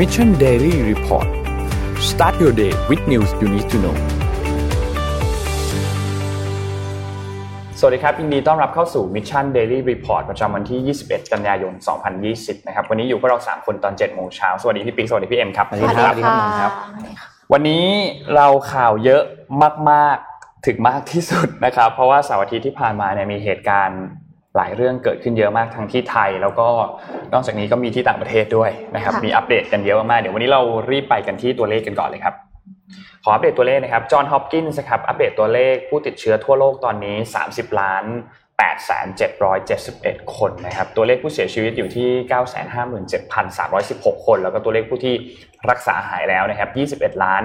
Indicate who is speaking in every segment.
Speaker 1: Mission Daily Report start your day with news you need to know
Speaker 2: สวัสดีครับยินดีต้อนรับเข้าสู่ Mission Daily Report ประจำวันที่ 21 กันยายน 2020 นะครับ วันนี้อยู่พวกเรา 3 คนตอน 7 โมงเช้า สวัสดีพี่ปิ๊ก สวัสดีพี่เอ็มครับ
Speaker 3: สวัสดีครับ
Speaker 2: ครับวันนี้เราข่าวเยอะมาก ๆ ถึงมากที่สุดนะครับ เพราะว่าเสาร์อาทิตย์ที่ผ่านมาเนี่ยมีเหตุการณ์ หลายเรื่องเกิดขึ้นเยอะมากทั้งที่ไทย แล้วก็นอกจากนี้ก็มีที่ต่างประเทศด้วยนะครับ มีอัปเดตกันเยอะมากๆเดี๋ยววันนี้เรารีบไปกันที่ตัวเลขกันก่อนเลยครับ ขออัปเดตตัวเลขนะครับจอห์นฮอปกินส์ครับอัปเดตตัวเลขผู้ติดเชื้อทั่วโลกตอนนี้ 30 ล้าน 8,771 คนนะครับ ตัวเลขผู้เสียชีวิตอยู่ที่ 957,316 คน แล้วก็ตัวเลขผู้ที่รักษาหายแล้วนะครับ 21ล้าน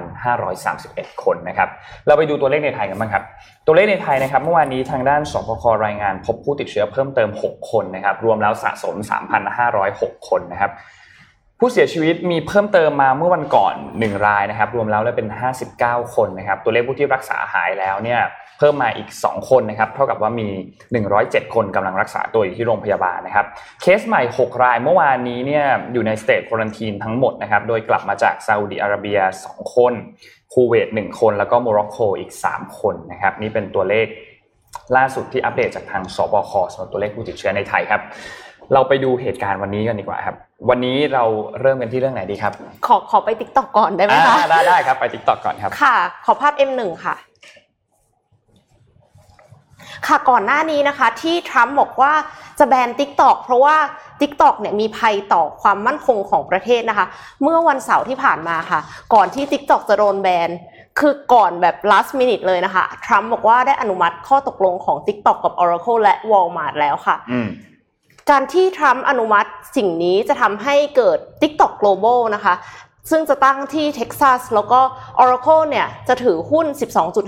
Speaker 2: 59,531 คนนะครับ เราไปดูตัวเลขในไทยกันบ้างครับ ตัวเลขในไทยนะครับ เมื่อวานนี้ทางด้านสบครายงานพบผู้ติดเชื้อเพิ่มเติม 6 คนนะครับ รวมแล้วสะสม 3,506 คนนะครับผู้เสียชีวิตมีเพิ่มเติมมาเมื่อวันก่อน 1 รายนะครับ รวมแล้วเป็น 59 คนนะครับ ตัวเลขผู้ที่รักษาหายแล้วเนี่ย เพิ่มมาอีก 2 คนนะครับเท่ากับว่ามี 107 คนกำลังรักษาตัวอยู่ที่โรงพยาบาลนะครับเคสใหม่ 6 รายเมื่อวานนี้เนี่ยอยู่ใน State Quarantine ทั้งหมดนะครับโดยกลับมาจากซาอุดิอาระเบีย 2 คนคูเวต1คนแล้วก็โมร็อกโกอีก 3 คนนะครับนี่เป็นตัวเลขล่าสุดที่อัปเดตจากทางศบคสำหรับตัวเลขผู้ติดเชื้อในไทยครับเราไปดูเหตุการณ์วันนี้กันดีกว่าครับ วันนี้เราเริ่มกันที่เรื่องไหนดีครับ
Speaker 3: ขอขอไป TikTok ก่อนได้ไหมคะ
Speaker 2: อ่าได้ได้ครับไป TikTok ก่อนครับ
Speaker 3: ค่ะ ขอภาพ M1 ค่ะ ค่ะก่อนหน้านี้นะคะที่ทรัมป์บอกว่าจะแบน TikTok เพราะว่า TikTok เนี่ยมีภัยต่อความมั่นคงของประเทศนะคะ เมื่อวันเสาร์ที่ผ่านมาค่ะ ก่อนที่ TikTok จะโดนแบนคือก่อนแบบ last minute เลยนะคะ ทรัมป์บอกว่าได้อนุมัติข้อตกลงของ TikTok กับ Oracle และ Walmart แล้วค่ะ
Speaker 2: อืม
Speaker 3: การที่ทรัมป์อนุมัติสิ่งนี้จะทำให้เกิด TikTok Global นะคะ ซึ่งจะตั้งที่เท็กซัสแล้วก็ Oracle เนี่ยจะถือหุ้น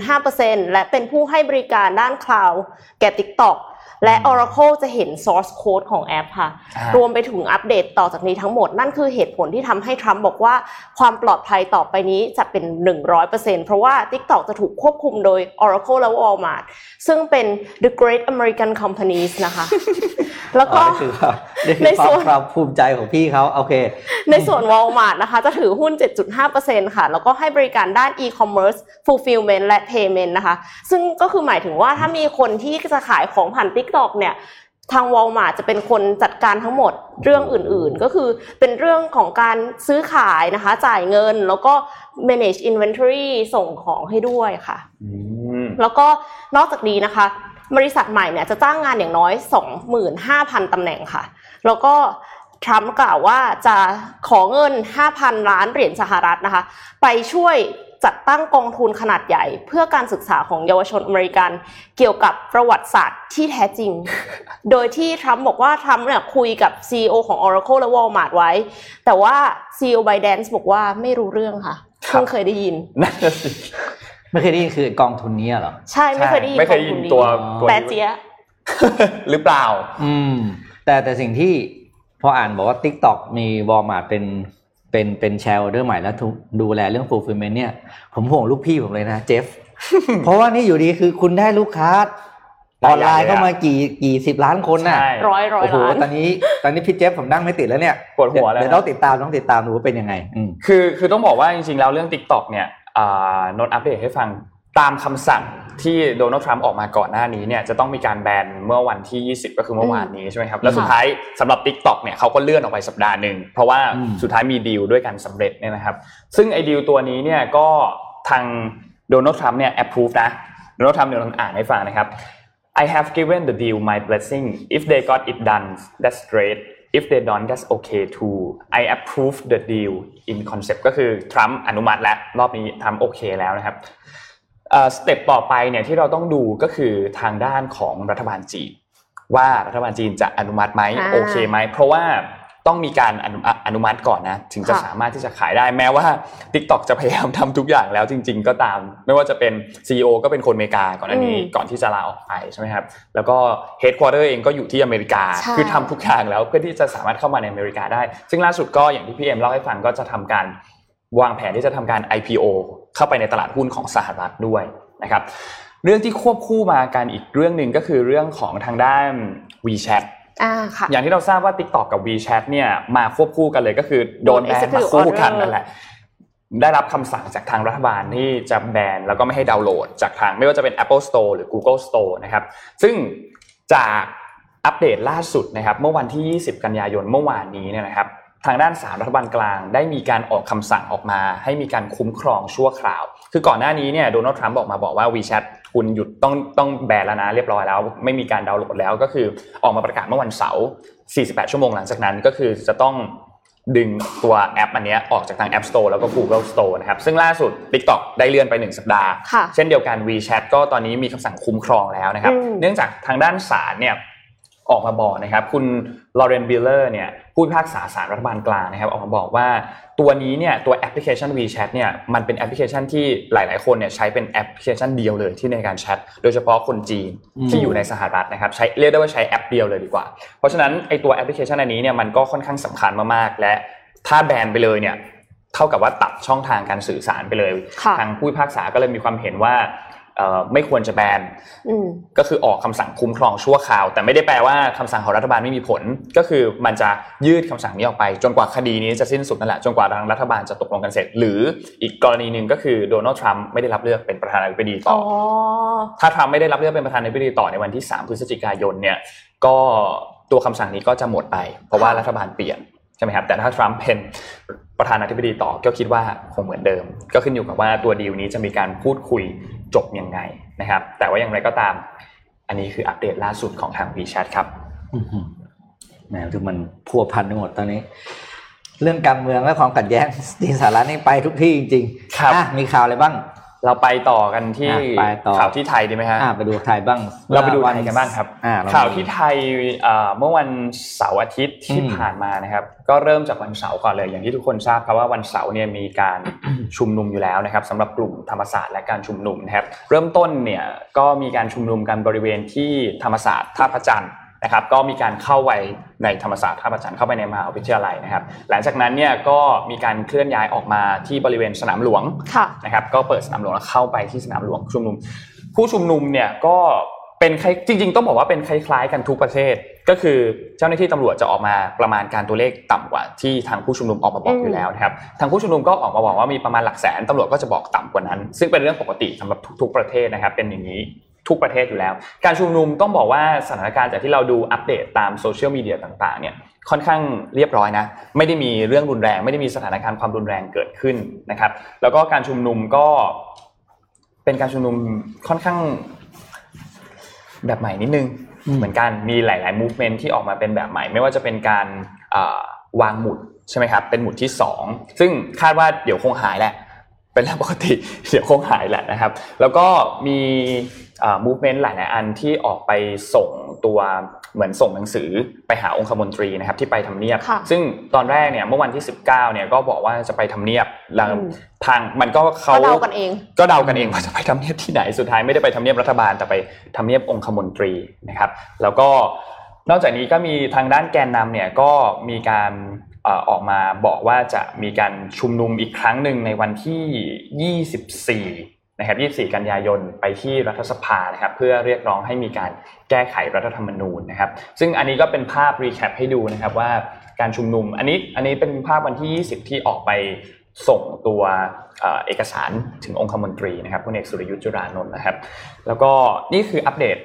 Speaker 3: 12.5%และเป็นผู้ให้บริการด้านคลาวด์แก่ TikTok และ Oracle จะเห็น source code ของแอปค่ะ
Speaker 2: อ่าร
Speaker 3: วมไปถึงอัปเดตต่อจากนี้ทั้งหมด นั่นคือเหตุผลที่ทำให้ทรัมป์บอกว่าความปลอดภัยต่อไปนี้จะเป็น 100%เพราะว่า TikTok จะถูกควบคุมโดย Oracle และ Walmart ซึ่งเป็น the great American companies นะคะ แล้วก็
Speaker 4: อ๋อนี่คือว่านี่คือ
Speaker 3: ใน
Speaker 4: ควา
Speaker 3: ส่
Speaker 4: ม
Speaker 3: วน
Speaker 4: ความภูมิใจของพี่เขาโอเค
Speaker 3: ในส่วน Walmart นะคะ จะถือหุ้น 7.5%ค่ะ แล้วก็ให้บริการด้าน e-commerce fulfillment และ payment นะคะ ซึ่งก็คือหมายถึงว่าถ้ามีคนที่จะขายของผ่าน TikTok เนี่ยทาง Walmart จะเป็นคนจัดการทั้งหมดเรื่องอื่นๆ ก็คือเป็นเรื่องของการซื้อขายนะคะ จ่ายเงินแล้วก็ manage inventory ส่งของให้ด้วยค่ะ
Speaker 2: อืม
Speaker 3: แล้วก็นอกจากนี้นะคะ บริษัทใหม่เนี่ยจะจ้างงานอย่างน้อย 25,000ตำแหน่งค่ะ แล้วก็ทรัมป์กล่าวว่าจะขอเงิน 5,000 ล้านเหรียญสหรัฐนะคะ ไปช่วย จัดตั้งกองทุนขนาดใหญ่ เพื่อการศึกษาของเยาวชนอเมริกัน เกี่ยวกับประวัติศาสตร์ที่แท้จริง โดยที่ทรัมป์บอกว่าทรัมป์เนี่ยคุยกับ CEO ของ Oracle และ Walmart ไว้ แต่ว่า CEO Biden บอกว่าไม่รู้เรื่องค่ะ
Speaker 2: ครับ
Speaker 3: เพิ่งเคยได้ยิน
Speaker 2: นั่นน่ะสิ
Speaker 4: ไม่เคยได้ยินคือกองทุนนี้เหรอ
Speaker 3: ใช่ไม่เคยได้ยิน
Speaker 2: ไม่เคยได้ยิน
Speaker 3: กองทุ
Speaker 2: ตัวตัว
Speaker 3: แปะเจี๊ยะ
Speaker 2: หรือเปล่า
Speaker 4: อืม แต่แต่สิ่งที่พออ่านบอกว่า Tik t o อกมีวอลมาร์เป็น เป็นเป็นแชร์ออเดอร์ใหม่แล้วทุกดูแลเรื่อง fulfillment เนี่ยผมห่วงลูกพี่ผมเลยนะเจฟเพราะว่านี่อยู่ดีคือคุณได้ลูกค้าออนไลน์เข้ามากี่กี่สิบล้านคนน่ะ
Speaker 2: ใช่
Speaker 3: ร้อยร้อย
Speaker 4: โอ้โห
Speaker 3: ล้าน
Speaker 4: ตอนนี้ตอนนี้พี่เจฟผมนั่งไม่ติดแล้วเนี่ย
Speaker 2: ปวดหัวแล้ว
Speaker 4: เดี๋ยวต้องติดตามต้องติดตามดูว่าเป็นยังไงอืม
Speaker 2: คือคือต้องบอกว่าจริงๆแล้วเรื่อง TikTok เนี่ยอ่านนท์อัปเดตให้ฟังตามคำสั่ง ที่โดนัลด์ทรัมป์ออกมาก่อนหน้านี้เนี่ยจะต้องมีการแบนเมื่อวันที่ 20 ก็คือเมื่อวานนี้ใช่ไหมครับแล้วสุดท้ายสำหรับ TikTok เนี่ยเขาก็เลื่อนออกไปสัปดาห์หนึ่งเพราะว่า
Speaker 4: อืม
Speaker 2: สุดท้ายมีดีลด้วยกันสำเร็จเนี่ยนะครับ ซึ่งไอ้ดีลตัวนี้เนี่ยก็ทางโดนัลด์ทรัมป์เนี่ย approve นะโดนัลด์ทรัมป์เดี๋ยวเราอ่านให้ฟังนะครับ I have given the deal my blessing. If they got it done, that's great. If they don't, that's okay too. I approve the deal in concept ก็คือทรัมป์อนุมัติแล้วรอบนี้ทรัมป์โอเคแล้วนะครับ สเต็ปต่อไปเนี่ยที่เราต้องดูก็คือทางด้านของรัฐบาลจีน ว่ารัฐบาลจีนจะอนุมัติไหม
Speaker 3: อ่า
Speaker 2: โอเคไหมเพราะว่าต้องมีการอนุอนุมัติก่อนนะ ถึงจะ
Speaker 3: ค่ะ
Speaker 2: สามารถที่จะขายได้แม้ว่า TikTok จะพยายามทำทุกอย่างแล้วจริง ๆ ก็ตาม ไม่ว่าจะเป็น CEO ก็เป็นคนอเมริกาก่อนอันนี้
Speaker 3: อืม
Speaker 2: ก่อนที่จะลาออกไปใช่ไหมครับแล้วก็ Headquarter เองก็อยู่ที่อเมริกา
Speaker 3: ใช่
Speaker 2: คือทำทุกอย่างแล้วเพื่อที่จะสามารถเข้ามาในอเมริกาได้ ซึ่งล่าสุดก็อย่างที่พี่เอ็มเล่าให้ฟังก็จะทำการ วางแผนที่จะทำการ IPO เข้าไปในตลาดหุ้นของสหรัฐด้วยนะครับ เรื่องที่ควบคู่มากันอีกเรื่องหนึ่งก็คือเรื่องของทางด้าน WeChat
Speaker 3: อ่าค่ะ
Speaker 2: อย่างที่เราทราบว่า TikTok กับ WeChat เนี่ยมาควบคู่กันเลยก็คือโดน
Speaker 3: โดน
Speaker 2: แบนมา
Speaker 3: executive
Speaker 2: คู่กัน
Speaker 3: order
Speaker 2: นั่นแหละได้รับคำสั่งจากทางรัฐบาลที่จะแบนแล้วก็ไม่ให้ดาวน์โหลด จากทางไม่ว่าจะเป็น Apple Store หรือ Google Store นะครับ ซึ่งจากอัปเดตล่าสุดนะครับ เมื่อวันที่ 20 กันยายนเมื่อวานนี้เนี่ยนะครับ ทางด้านสารรัฐบาลกลาง ได้มีการออกคำสั่งออกมา ให้มีการคุ้มครองชั่วคราว คือก่อนหน้านี้เนี่ยโดนัลด์ทรัมป์บอกมาบอกว่า WeChat คุณหยุดต้องต้องแบนแล้วนะเรียบร้อยแล้ว ไม่มีการดาวน์โหลดแล้วก็คือออกมาประกาศเมื่อวันเสาร์ 48 ชั่วโมงหลังจากนั้นก็คือจะต้องดึงตัวแอปอันเนี้ยออกจากทาง App Store แล้วก็ Google Store นะครับ ซึ่งล่าสุด TikTok ได้เลื่อนไป 1 สัปดาห์
Speaker 3: ค่ะ
Speaker 2: เช่นเดียวกัน WeChat ก็ตอนนี้มีคำสั่งคุ้มครองแล้วนะครับ
Speaker 3: อืม
Speaker 2: เนื่องจากทางด้านศาลเนี่ยออกมาบอกนะครับ คุณลอเรนบิลเลอร์เนี่ย ผู้พิพากษาศาลรัฐบาลกลางนะครับออกมาบอกว่าตัวนี้เนี่ยตัวแอปพลิเคชัน WeChat เนี่ยมันเป็นแอปพลิเคชันที่หลาย ๆ คนเนี่ยใช้เป็นแอปพลิเคชันเดียวเลยที่ในการแชทโดยเฉพาะคนจีน
Speaker 4: อืม
Speaker 2: ที่อยู่ในสหรัฐนะครับใช้เรียกได้ว่าใช้แอปเดียวเลยดีกว่า เพราะฉะนั้นไอ้ตัวแอปพลิเคชันอันนี้เนี่ยมันก็ค่อนข้างสำคัญมาก ๆ และถ้าแบนไปเลยเนี่ยเท่ากับว่าตัดช่องทางการสื่อสารไปเลย
Speaker 3: ค่ะ
Speaker 2: ทางผู้พิพากษาก็เลยมีความเห็นว่าเอ่อ ไม่ควรจะแบน
Speaker 3: อืม
Speaker 2: ก็คือออกคำสั่งคุ้มครองชั่วคราว แต่ไม่ได้แปลว่าคำสั่งของรัฐบาลไม่มีผล ก็คือมันจะยืดคำสั่งนี้ออกไป จนกว่าคดีนี้จะสิ้นสุดนั่นแหละจนกว่าทางรัฐบาลจะตกลงกันเสร็จ หรืออีกกรณีหนึ่งก็คือโดนัลด์ทรัมป์ไม่ได้รับเลือกเป็นประธานาธิบดีต่
Speaker 3: อ๋
Speaker 2: อ
Speaker 3: อ
Speaker 2: อถ้าทรัมป์ไม่ได้รับเลือกเป็นประธานาธิบดีต่อในวันที่ 3 พฤศจิกายนเนี่ยก็ตัวคำสั่งนี้ก็จะหมดไป เพราะว่ารัฐบาลเปลี่ยนใช่ไหมครับแต่ถ้าทรัมป์เป็นประธานาธิบดีต่อก็คิดว่าคงเหมือนเดิม ก็ขึ้นอยู่กับว่าตัวดีลนี้จะมีการพูดคุย จบยังไงนะครับ แต่ว่าอย่างไรก็ตาม อันนี้คืออัปเดตล่าสุดของทาง WeChat ครับ
Speaker 4: อื้อหือแหมคือมันพัวพันไปหมดตอนนี้ เรื่องการเมืองและความขัดแย้งจริงสาระนี่ไปทุกที่จริงๆ
Speaker 2: ครับ
Speaker 4: อะมีข่าวอะไรบ้าง
Speaker 2: เราไปต่อกันที่
Speaker 4: อะไปต่อ
Speaker 2: ข่าวที่ไทยดีไหมฮะ
Speaker 4: อะไปดูไทยบ้าง
Speaker 2: เราไปดูไทยกันบ้างครับ
Speaker 4: อะเร
Speaker 2: ข่าวที่ไทยเอ่อเมื่อวันเสาร์อาทิตย์ที่
Speaker 4: อืม
Speaker 2: ผ่านมานะครับ ก็เริ่มจากวันเสาร์ก่อนเลย อย่างที่ทุกคนทราบครับว่าวันเสาร์เนี่ยมีการชุมนุมอยู่แล้วนะครับสำหรับกลุ่มธรรมศาสตร์และการชุมนุมนะครับ เริ่มต้นเนี่ยก็มีการชุมนุมกันบริเวณที่ธรรมศาสตร์ท่าพระจันทร์ นะครับก็มีการเข้าไปในธรรมศาสตร์ท่าพระจันทร์เข้าไปในมหาวิทยาลัยนะครับ หลังจากนั้นเนี่ยก็มีการเคลื่อนย้ายออกมาที่บริเวณสนามหลวง
Speaker 3: ค่ะ
Speaker 2: นะครับก็เปิดสนามหลวงแล้วเข้าไปที่สนามหลวงชุมนุม ผู้ชุมนุมเนี่ยก็เป็นคล้ายจริงๆต้องบอกว่าเป็นคล้ายๆกันทุกประเทศ ก็คือเจ้าหน้าที่ตำรวจจะออกมาประมาณการตัวเลขต่ำกว่าที่ทางผู้ชุมนุมออกมาบอก
Speaker 3: อืม
Speaker 2: อยู่แล้วนะครับทางผู้ชุมนุมก็ออกมาบอกว่ามีประมาณหลักแสนตำรวจก็จะบอกต่ำกว่านั้น ซึ่งเป็นเรื่องปกติสำหรับทุก ๆประเทศนะครับเป็นอย่างนี้ ทุกประเทศอยู่แล้ว การชุมนุมต้องบอกว่าสถานการณ์จากที่เราดูอัปเดตตามโซเชียลมีเดียต่างๆเนี่ยค่อนข้างเรียบร้อยนะไม่ได้มีเรื่องรุนแรง ไม่ได้มีสถานการณ์ความรุนแรงเกิดขึ้นนะครับ แล้วก็การชุมนุมก็เป็นการชุมนุมค่อนข้างแบบใหม่นิดนึง
Speaker 4: อืม
Speaker 2: เหมือนกันมีหลายๆ movement ที่ออกมาเป็นแบบใหม่ ไม่ว่าจะเป็นการอ่าวางหมุดใช่ไหมครับเป็นหมุดที่สองซึ่งคาดว่าเดี๋ยวคงหายแหละ เป็นเรื่องปกติเดี๋ยวคงหายแหละนะครับ แล้วก็มีอ่า movement หลาย ๆ อันที่ออกไปส่งตัวเหมือนส่งหนังสือไปหาองคมนตรีนะครับที่ไปทำเนียบ
Speaker 3: ค่ะ
Speaker 2: ซึ่งตอนแรกเนี่ยเมื่อวันที่ 19เนี่ยก็บอกว่าจะไปทำเนียบแล้ว
Speaker 3: อืม
Speaker 2: ทางมันก็เขา
Speaker 3: ก็เดากันเอง
Speaker 2: ก็เดากันเองว่าจะไปทำเนียบที่ไหนสุดท้ายไม่ได้ไปทำเนียบรัฐบาลแต่ไปทำเนียบองคมนตรีนะครับ แล้วก็นอกจากนี้ก็มีทางด้านแกนนำเนี่ยก็มีการเออกมาบอกว่าจะมีการชุมนุมอีกครั้งหนึ่งในวันที่ 24 นะครับ 24 กันยายนไปที่รัฐสภานะครับ เพื่อเรียกร้องให้มีการแก้ไขรัฐธรรมนูญนะครับ ซึ่งอันนี้ก็เป็นภาพรีแคปให้ดูนะครับว่าการชุมนุม อันนี้อันนี้เป็นภาพวันที่ 20 ที่ออกไปส่งตัวเอ่อเอกสารถึงองคมนตรีนะครับพลเอกสุรยุทธ์จุรานนท์นะครับ แล้วก็นี่คืออัปเดต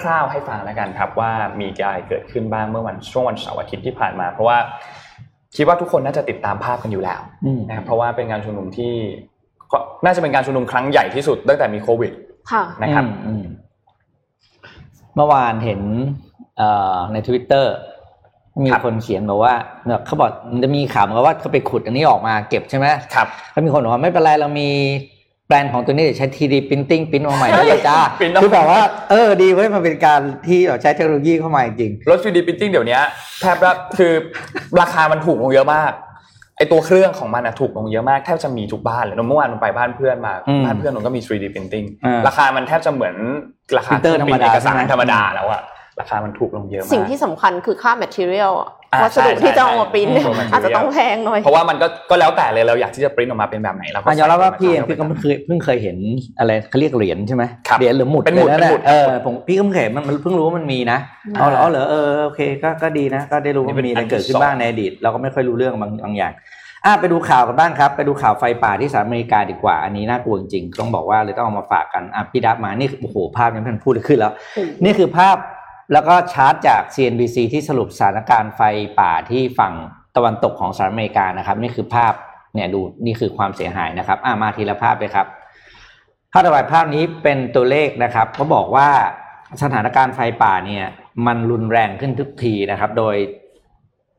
Speaker 2: คร่าวๆให้ฟังแล้วกันครับว่ามีอะไรเกิดขึ้นบ้างเมื่อวันช่วงวันเสาร์อาทิตย์ที่ผ่านมา เพราะว่า คิดว่าทุกคนน่าจะติดตามภาพกันอยู่แล้ว
Speaker 4: อืม
Speaker 2: นะครับเพราะว่าเป็นการชุมนุมที่ก็น่าจะเป็นการชุมนุมครั้งใหญ่ที่สุดตั้งแต่มีโควิด
Speaker 3: ค่ะ
Speaker 2: นะครับ
Speaker 4: อืมอืมเมื่อวานเห็นเอ่อในทวิตเตอร์มี
Speaker 2: ครับ
Speaker 4: คนเขียนบอกว่าเนี่ยเขาบอกมันจะมีข่าวเหมือนกับว่าเขาไปขุดอันนี้ออกมาเก็บใช่ไหม
Speaker 2: ครับ
Speaker 4: แล้วมีคนบอกว่าไม่เป็นไรเรามี แบรนด์ของตัวนี้เดี๋ยวใช้ 3D printing พิมพ์มาใหม่ได้เลยจ้า
Speaker 2: พิมพ์ออกมา
Speaker 4: คือแบบว่าเออดีเว้ยมันเป็นการที่แบบใช้เทคโนโลยีเข้ามาจริง
Speaker 2: รถ 3D printing เดี๋ยวนี้แทบจะคือราคามันถูกลงเยอะมากไอตัวเครื่องของมันอะถูกลงเยอะมากแทบจะมีทุกบ้านเลยเมื่อวานผมไปบ้านเพื่อนมา
Speaker 4: อืม
Speaker 2: บ้านเพื่อนผมก็มี 3D printing
Speaker 4: อ่า
Speaker 2: ราคามันแทบจะเหมือนราคา
Speaker 4: printer ธรรมดา
Speaker 2: เอกสาร
Speaker 4: ใช่ไหม
Speaker 2: ธรรมดาแล้วอะ ราคามันถูกลงเยอะมาก
Speaker 3: สิ่งที่สำคัญคือค่า material อะ
Speaker 2: อ่า
Speaker 3: วัสดุ
Speaker 2: ใช่
Speaker 3: ที่จะ
Speaker 2: ใช่
Speaker 3: เอามาปริ้น
Speaker 2: ใช่ raw material
Speaker 3: อาจจะต้องแพงหน่อย
Speaker 2: เพราะว่ามันก็ก็แล้วแต่เลยเราอยากที่จะปริ้นออกมาเป็นแบบไหนเราก็
Speaker 4: อะยอมรับว่าพี่เอง
Speaker 2: ใส่
Speaker 4: พี่ก็ไม่เคยเพิ่งเคยเห็นอะไรเขาเรียกเหรียญใช่ไหม
Speaker 2: ครับ
Speaker 4: เหรียญหรือหมุด
Speaker 2: เป็นหมุด
Speaker 4: ลยะ
Speaker 2: เป็นหมุด
Speaker 4: เออผมพี่ก็เพิ่งเห็นมันมันเพิ่งรู้ว่ามันมีนะ
Speaker 2: อ่า
Speaker 4: เอาเหรอเอาเหรอเออโอเคก็ก็ดีนะ ก็ได้รู้ว่ามันมีอะไร
Speaker 2: นี่เป็นอันที่
Speaker 4: เกิดขึ้
Speaker 2: ส
Speaker 4: น
Speaker 2: อง
Speaker 4: บ้างในอดีตเราก็ไม่ค่อยรู้เรื่องบางบางอย่างอะไปดูข่าวกันบ้างครับ ไปดูข่าวไฟป่าที่สหรัฐอเมริกาดีกว่า อันนี้น่ากลัวจริงๆต้องบอกว่าเลยต้องเอามาฝากกันอะพี่ดับมานี่โอ้โหภาพยังไม่ทันพูดเลยขึ้นแล้ว นี่คือภาพ แล้วก็ชาร์ตจาก CNBC ที่สรุปสถานการณ์ไฟป่าที่ฝั่งตะวันตกของสหรัฐอเมริกานะครับ นี่คือภาพเนี่ยดูนี่คือความเสียหายนะครับอะมาทีละภาพเลยครับภาพต่อไปภาพนี้เป็นตัวเลขนะครับเขาบอกว่าสถานการณ์ไฟป่าเนี่ยมันรุนแรงขึ้นทุกทีนะครับ โดย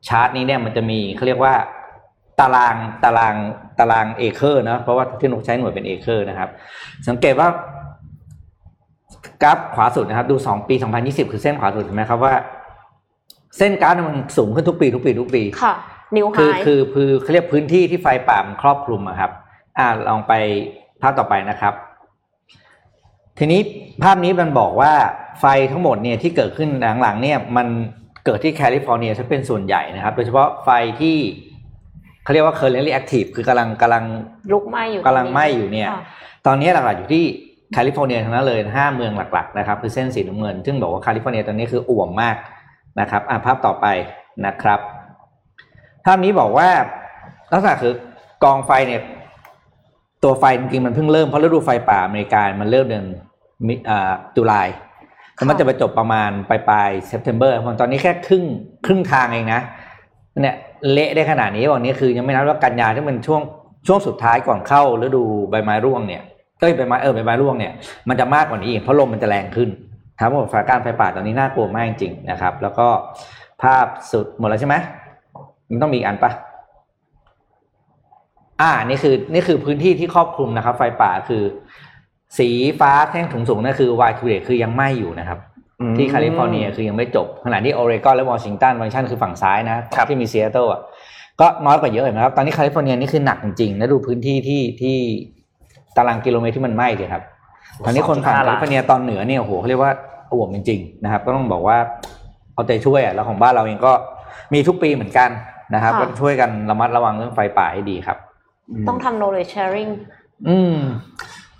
Speaker 4: ชาร์ตนี้เนี่ยมันจะมีเขาเรียกว่าตารางตารางตารางเอเคอร์นะเพราะว่าที่นกใช้หน่วยเป็นเอเคอร์นะครับ สังเกตว่า กราฟขวาสุดนะครับ ดูสองปี 2020 คือเส้นขวาสุดเห็นไหมครับว่า เส้นกราฟเนี่ยมันสูงขึ้นทุกปี ทุกปี ทุกปี
Speaker 3: ค่ะ new high
Speaker 4: คือคือคือเขาเรียกพื้นที่ที่ไฟป่ามันครอบคลุมอะครับ อ่าลองไปภาพต่อไปนะครับ ทีนี้ภาพนี้มันบอกว่าไฟทั้งหมดเนี่ยที่เกิดขึ้นหลังๆเนี่ยมันเกิดที่แคลิฟอร์เนียซะเป็นส่วนใหญ่นะครับ โดยเฉพาะไฟที่เขาเรียกว่า currently active คือกำลังกำลัง
Speaker 3: ลุกไหม้อยู่
Speaker 4: กำลังไหม้อยู่เนี่ย
Speaker 3: ค่ะ
Speaker 4: ตอนนี้หลักๆอยู่ที่ แคลิฟอร์เนียทั้งนั้นเลยห้าเมืองหลักๆนะครับคือเส้นสีน้ำเงิน ซึ่งบอกว่าแคลิฟอร์เนียตอนนี้คืออ่วมมากนะครับอะภาพต่อไปนะครับภาพนี้บอกว่าลักษณะคือกองไฟเนี่ยตัวไฟจริงๆมันเพิ่งเริ่มเพราะฤดูไฟป่าอเมริกามันเริ่มเดือนมิอ่าตุลาแล้วมันจะไปจบประมาณปลายปลาย September ตอนนี้แค่ครึ่งครึ่งทางเองนะเนี่ยเละได้ขนาดนี้วันนี้คือยังไม่นับว่ากันยาที่เป็นช่วงช่วงสุดท้ายก่อนเข้าฤดูใบไม้ร่วงเนี่ย เอ้ยใบไม้เออใบไม้ร่วงเนี่ยมันจะมากกว่านี้อีกเพราะลมมันจะแรงขึ้นครับผมสถานการณ์ไฟป่าตอนนี้น่ากลัวมากจริงๆนะครับ แล้วก็ภาพสุดหมดแล้วใช่ไหมมันต้องมีอีกอันปะอ่านี่คือนี่คือพื้นที่ที่ครอบคลุมนะครับ ไฟป่าคือ สีฟ้าแท่งถุงสูงนั่นคือวายทูเรคือยังไหม้อยู่นะครับ ที่แคลิฟอร์เนียคือยังไม่จบขณะที่โอเรกอนและวอชิงตันวอชิงตันคือฝั่งซ้ายนะครับที่มีซีแอตเทิลอะก็น้อยกว่าเยอะเห็นไหมครับตอนนี้แคลิฟอร์เนียนี่คือหนักจริงๆแล้วดูพื้นที่ที่ที่ ตารางกิโลเมตรที่มันไหม้เลยครับตอนนี้คนฝั่งแคลิฟอร์เนียตอนเหนือเนี่ยโอ้โหเขาเรียกว่าอ่วมจริงๆนะครับ ก็ต้องบอกว่าเอาใจช่วยอะแล้วของบ้านเราเองก็มีทุกปีเหมือนกันนะครับ
Speaker 3: ค่ะ
Speaker 4: ก็ช่วยกันระมัดระวังเรื่องไฟป่าให้ดีครับ
Speaker 3: ต้องทำ knowledge sharing
Speaker 4: อืม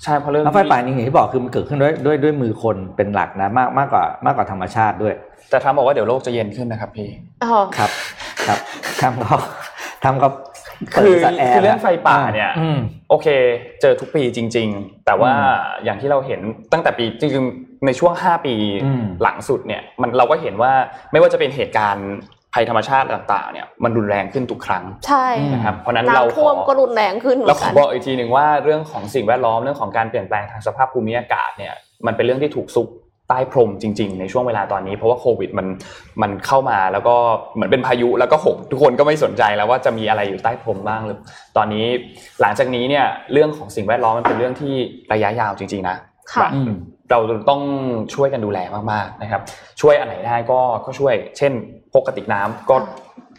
Speaker 2: ใช่เพราะเรื่อง
Speaker 4: แล้วไฟป่านี่อย่างที่บอกคือมันเกิดขึ้นด้วยด้วยด้วยมือคนเป็นหลักนะมากมากกว่ามากกว่าธรรมชาติด้วย
Speaker 2: แต่ทรัมป์บอกว่าเดี๋ยวโลกจะเย็นขึ้นนะครับพี่
Speaker 3: อ๋อ
Speaker 4: ครับ ครับทำก็ทำก็
Speaker 2: คือ
Speaker 4: ปิดสัตว์แคื
Speaker 2: อเรื่องไฟป่าเนี่ย
Speaker 4: อืม
Speaker 2: โอเค เจอทุกปีจริง ๆ แต่ว่า
Speaker 4: อื
Speaker 2: อย่างที่เราเห็นตั้งแต่ปีจริงๆในช่วง 5 ปี
Speaker 4: อืม
Speaker 2: หลังสุดเนี่ยมันเราก็เห็นว่าไม่ว่าจะเป็นเหตุการณ์ภัยธรรมชาติต่าง ๆ เนี่ยมันรุนแรงขึ้นทุกครั้ง
Speaker 3: ใช่
Speaker 2: นะครับเพราะฉะนั้นเรา
Speaker 3: น้ำท่วม
Speaker 2: ขอ
Speaker 3: ก็รุนแรงขึ้นเหมื
Speaker 2: เรา
Speaker 3: อน
Speaker 2: ขอ
Speaker 3: กัน
Speaker 2: บอกอีกทีหนึ่งว่าเรื่องของสิ่งแวดล้อมเรื่องของการเปลี่ยนแปลงทางสภาพภูมิอากาศเนี่ยมันเป็นเรื่องที่ถูกซุก ใต้พรมจริง ๆ ในช่วงเวลาตอนนี้ เพราะว่าโควิดมันมันเข้ามาแล้วก็เหมือนเป็นพายุแล้วก็หกทุกคนก็ไม่สนใจแล้วว่าจะมีอะไรอยู่ใต้พรมบ้างหรือตอนนี้หลังจากนี้เนี่ยเรื่องของสิ่งแวดล้อมมันเป็นเรื่องที่ระยะยาวจริง ๆ นะ
Speaker 3: ค่ะ
Speaker 4: อืม
Speaker 2: เราต้องช่วยกันดูแลมากๆนะครับ ช่วยอันไหนได้ก็ก็ช่วย เช่นพกกระติกน้ำก็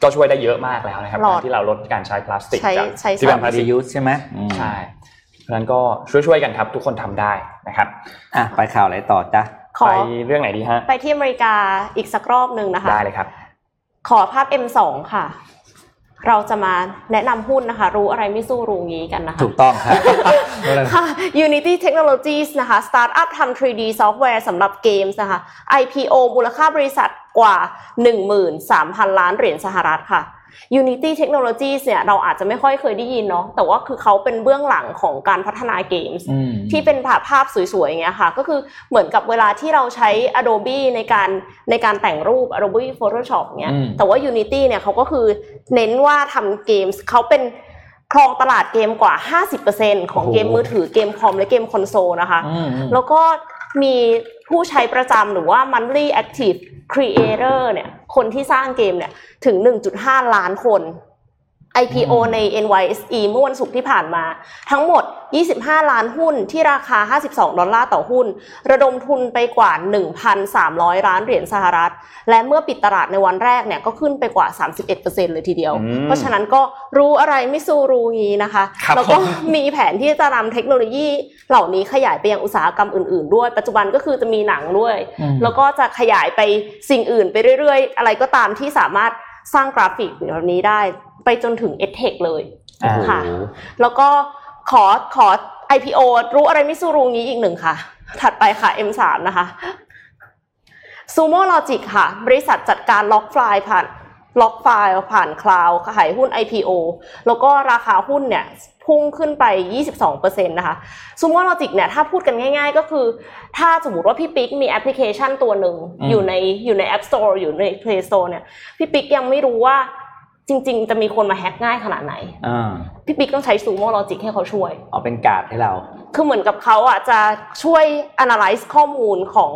Speaker 2: ก็ช่วยได้เยอะมากแล้วนะครับ
Speaker 3: หลอด
Speaker 2: การที่เราลดการใช้พลาสติก
Speaker 3: ใช้
Speaker 2: จาก
Speaker 3: ใช้
Speaker 2: ที่เป็นพลาสติก
Speaker 4: reuse ใช่ไหมอืม
Speaker 2: ใช่เพราะฉะนั้นก็ช่วยๆกันครับ ทุกคนทำได้นะครับ
Speaker 4: อะไปข่าวอะไรต่อจ้ะ
Speaker 3: ขอ
Speaker 2: ไปเรื่องไหนดีฮะ
Speaker 3: ไปที่อเมริกาอีกสักรอบหนึ่งนะคะ
Speaker 2: ได้เลยครับ
Speaker 3: ขอภาพ M2 ค่ะ เราจะมาแนะนำหุ้นนะคะ รู้อะไรไม่สู้รู้งี้กันนะคะ
Speaker 4: ถูกต้องครับ
Speaker 3: ค่ะ Unity Technologies นะคะสตาร์ทอัพทำ 3D ซอฟต์แวร์สำหรับเกมส์นะคะ IPO มูลค่าบริษัทกว่า 13,000 ล้านเหรียญสหรัฐค่ะ Unity Technologies เนี่ยเราอาจจะไม่ค่อยเคยได้ยินเนาะแต่ว่าคือเขาเป็นเบื้องหลังของการพัฒนาเกมส์
Speaker 4: อืม
Speaker 3: ที่เป็นภาพภาพสวยๆอย่างเงี้ยค่ะ ก็คือเหมือนกับเวลาที่เราใช้ Adobe ในการในการแต่งรูป Adobe Photoshop เงี้ย
Speaker 4: อืม
Speaker 3: แต่ว่า Unity เนี่ยเขาก็คือเน้นว่าทำเกมส์เขาเป็นครองตลาดเกมกว่า 50%ของเกมมือถือเกมคอมและเกมคอนโซลนะคะ
Speaker 4: อืมอืม
Speaker 3: แล้วก็มี ผู้ใช้ประจำหรือว่า monthly active creator เนี่ยคนที่สร้างเกมเนี่ยถึง 1.5 ล้านคน IPO ใน NYSE เมื่อวันศุกร์ที่ผ่านมา ทั้งหมด 25 ล้านหุ้นที่ราคา 52 ดอลลาร์ต่อหุ้น ระดมทุนไปกว่า 1,300 ล้านเหรียญสหรัฐ และเมื่อปิดตลาดในวันแรกเนี่ยก็ขึ้นไปกว่า 31%เลยทีเดียว
Speaker 2: อืม
Speaker 3: เพราะฉะนั้นก็รู้อะไรไม่สู้รู้งี้นะคะ
Speaker 2: ครับ
Speaker 3: แล้วก็
Speaker 2: ผม
Speaker 3: มีแผนที่จะนำเทคโนโลยีเหล่านี้ขยายไปยังอุตสาหกรรมอื่นๆ ด้วย ปัจจุบันก็คือจะมีหนังด้วย
Speaker 4: อืม
Speaker 3: แล้วก็จะขยายไปสิ่งอื่นไปเรื่อยๆ อะไรก็ตามที่สามารถสร้างกราฟิกแบบนี้ได้ ไปจนถึง e d t e c h เลย
Speaker 2: อ่า
Speaker 3: ค่ะ แล้วก็ขอขอ IPO รู้อะไรไม่สู้รู้งี้อีกหนึ่งค่ะ ถัดไปค่ะ M3 นะคะ Sumo Logic ค่ะ บริษัทจัดการ log file ผ่าน log file ผ่าน cloud ขายหุ้น IPO แล้วก็ราคาหุ้นเนี่ยพุ่งขึ้นไป 22%นะคะ Sumo Logic เนี่ยถ้าพูดกันง่ายๆ ก็คือ ถ้าสมมติว่าพี่ปิ๊กมีแอปพลิเคชันตัวหนึ่ง
Speaker 4: อืม
Speaker 3: อยู่ในอยู่ใน App Store อยู่ใน Play Store เนี่ยพี่ปิ๊กยังไม่รู้ว่า จริง ๆ จะมีคนมาแฮ็กง่ายขนาดไหน
Speaker 4: อ่า
Speaker 3: พี่ปิ๊กต้องใช้ Sumo Logic ให้เขาช่วย
Speaker 4: เอาเป็นการ์ดให้เรา
Speaker 3: คือเหมือนกับเขาอะจะช่วย analyze ข้อมูลของ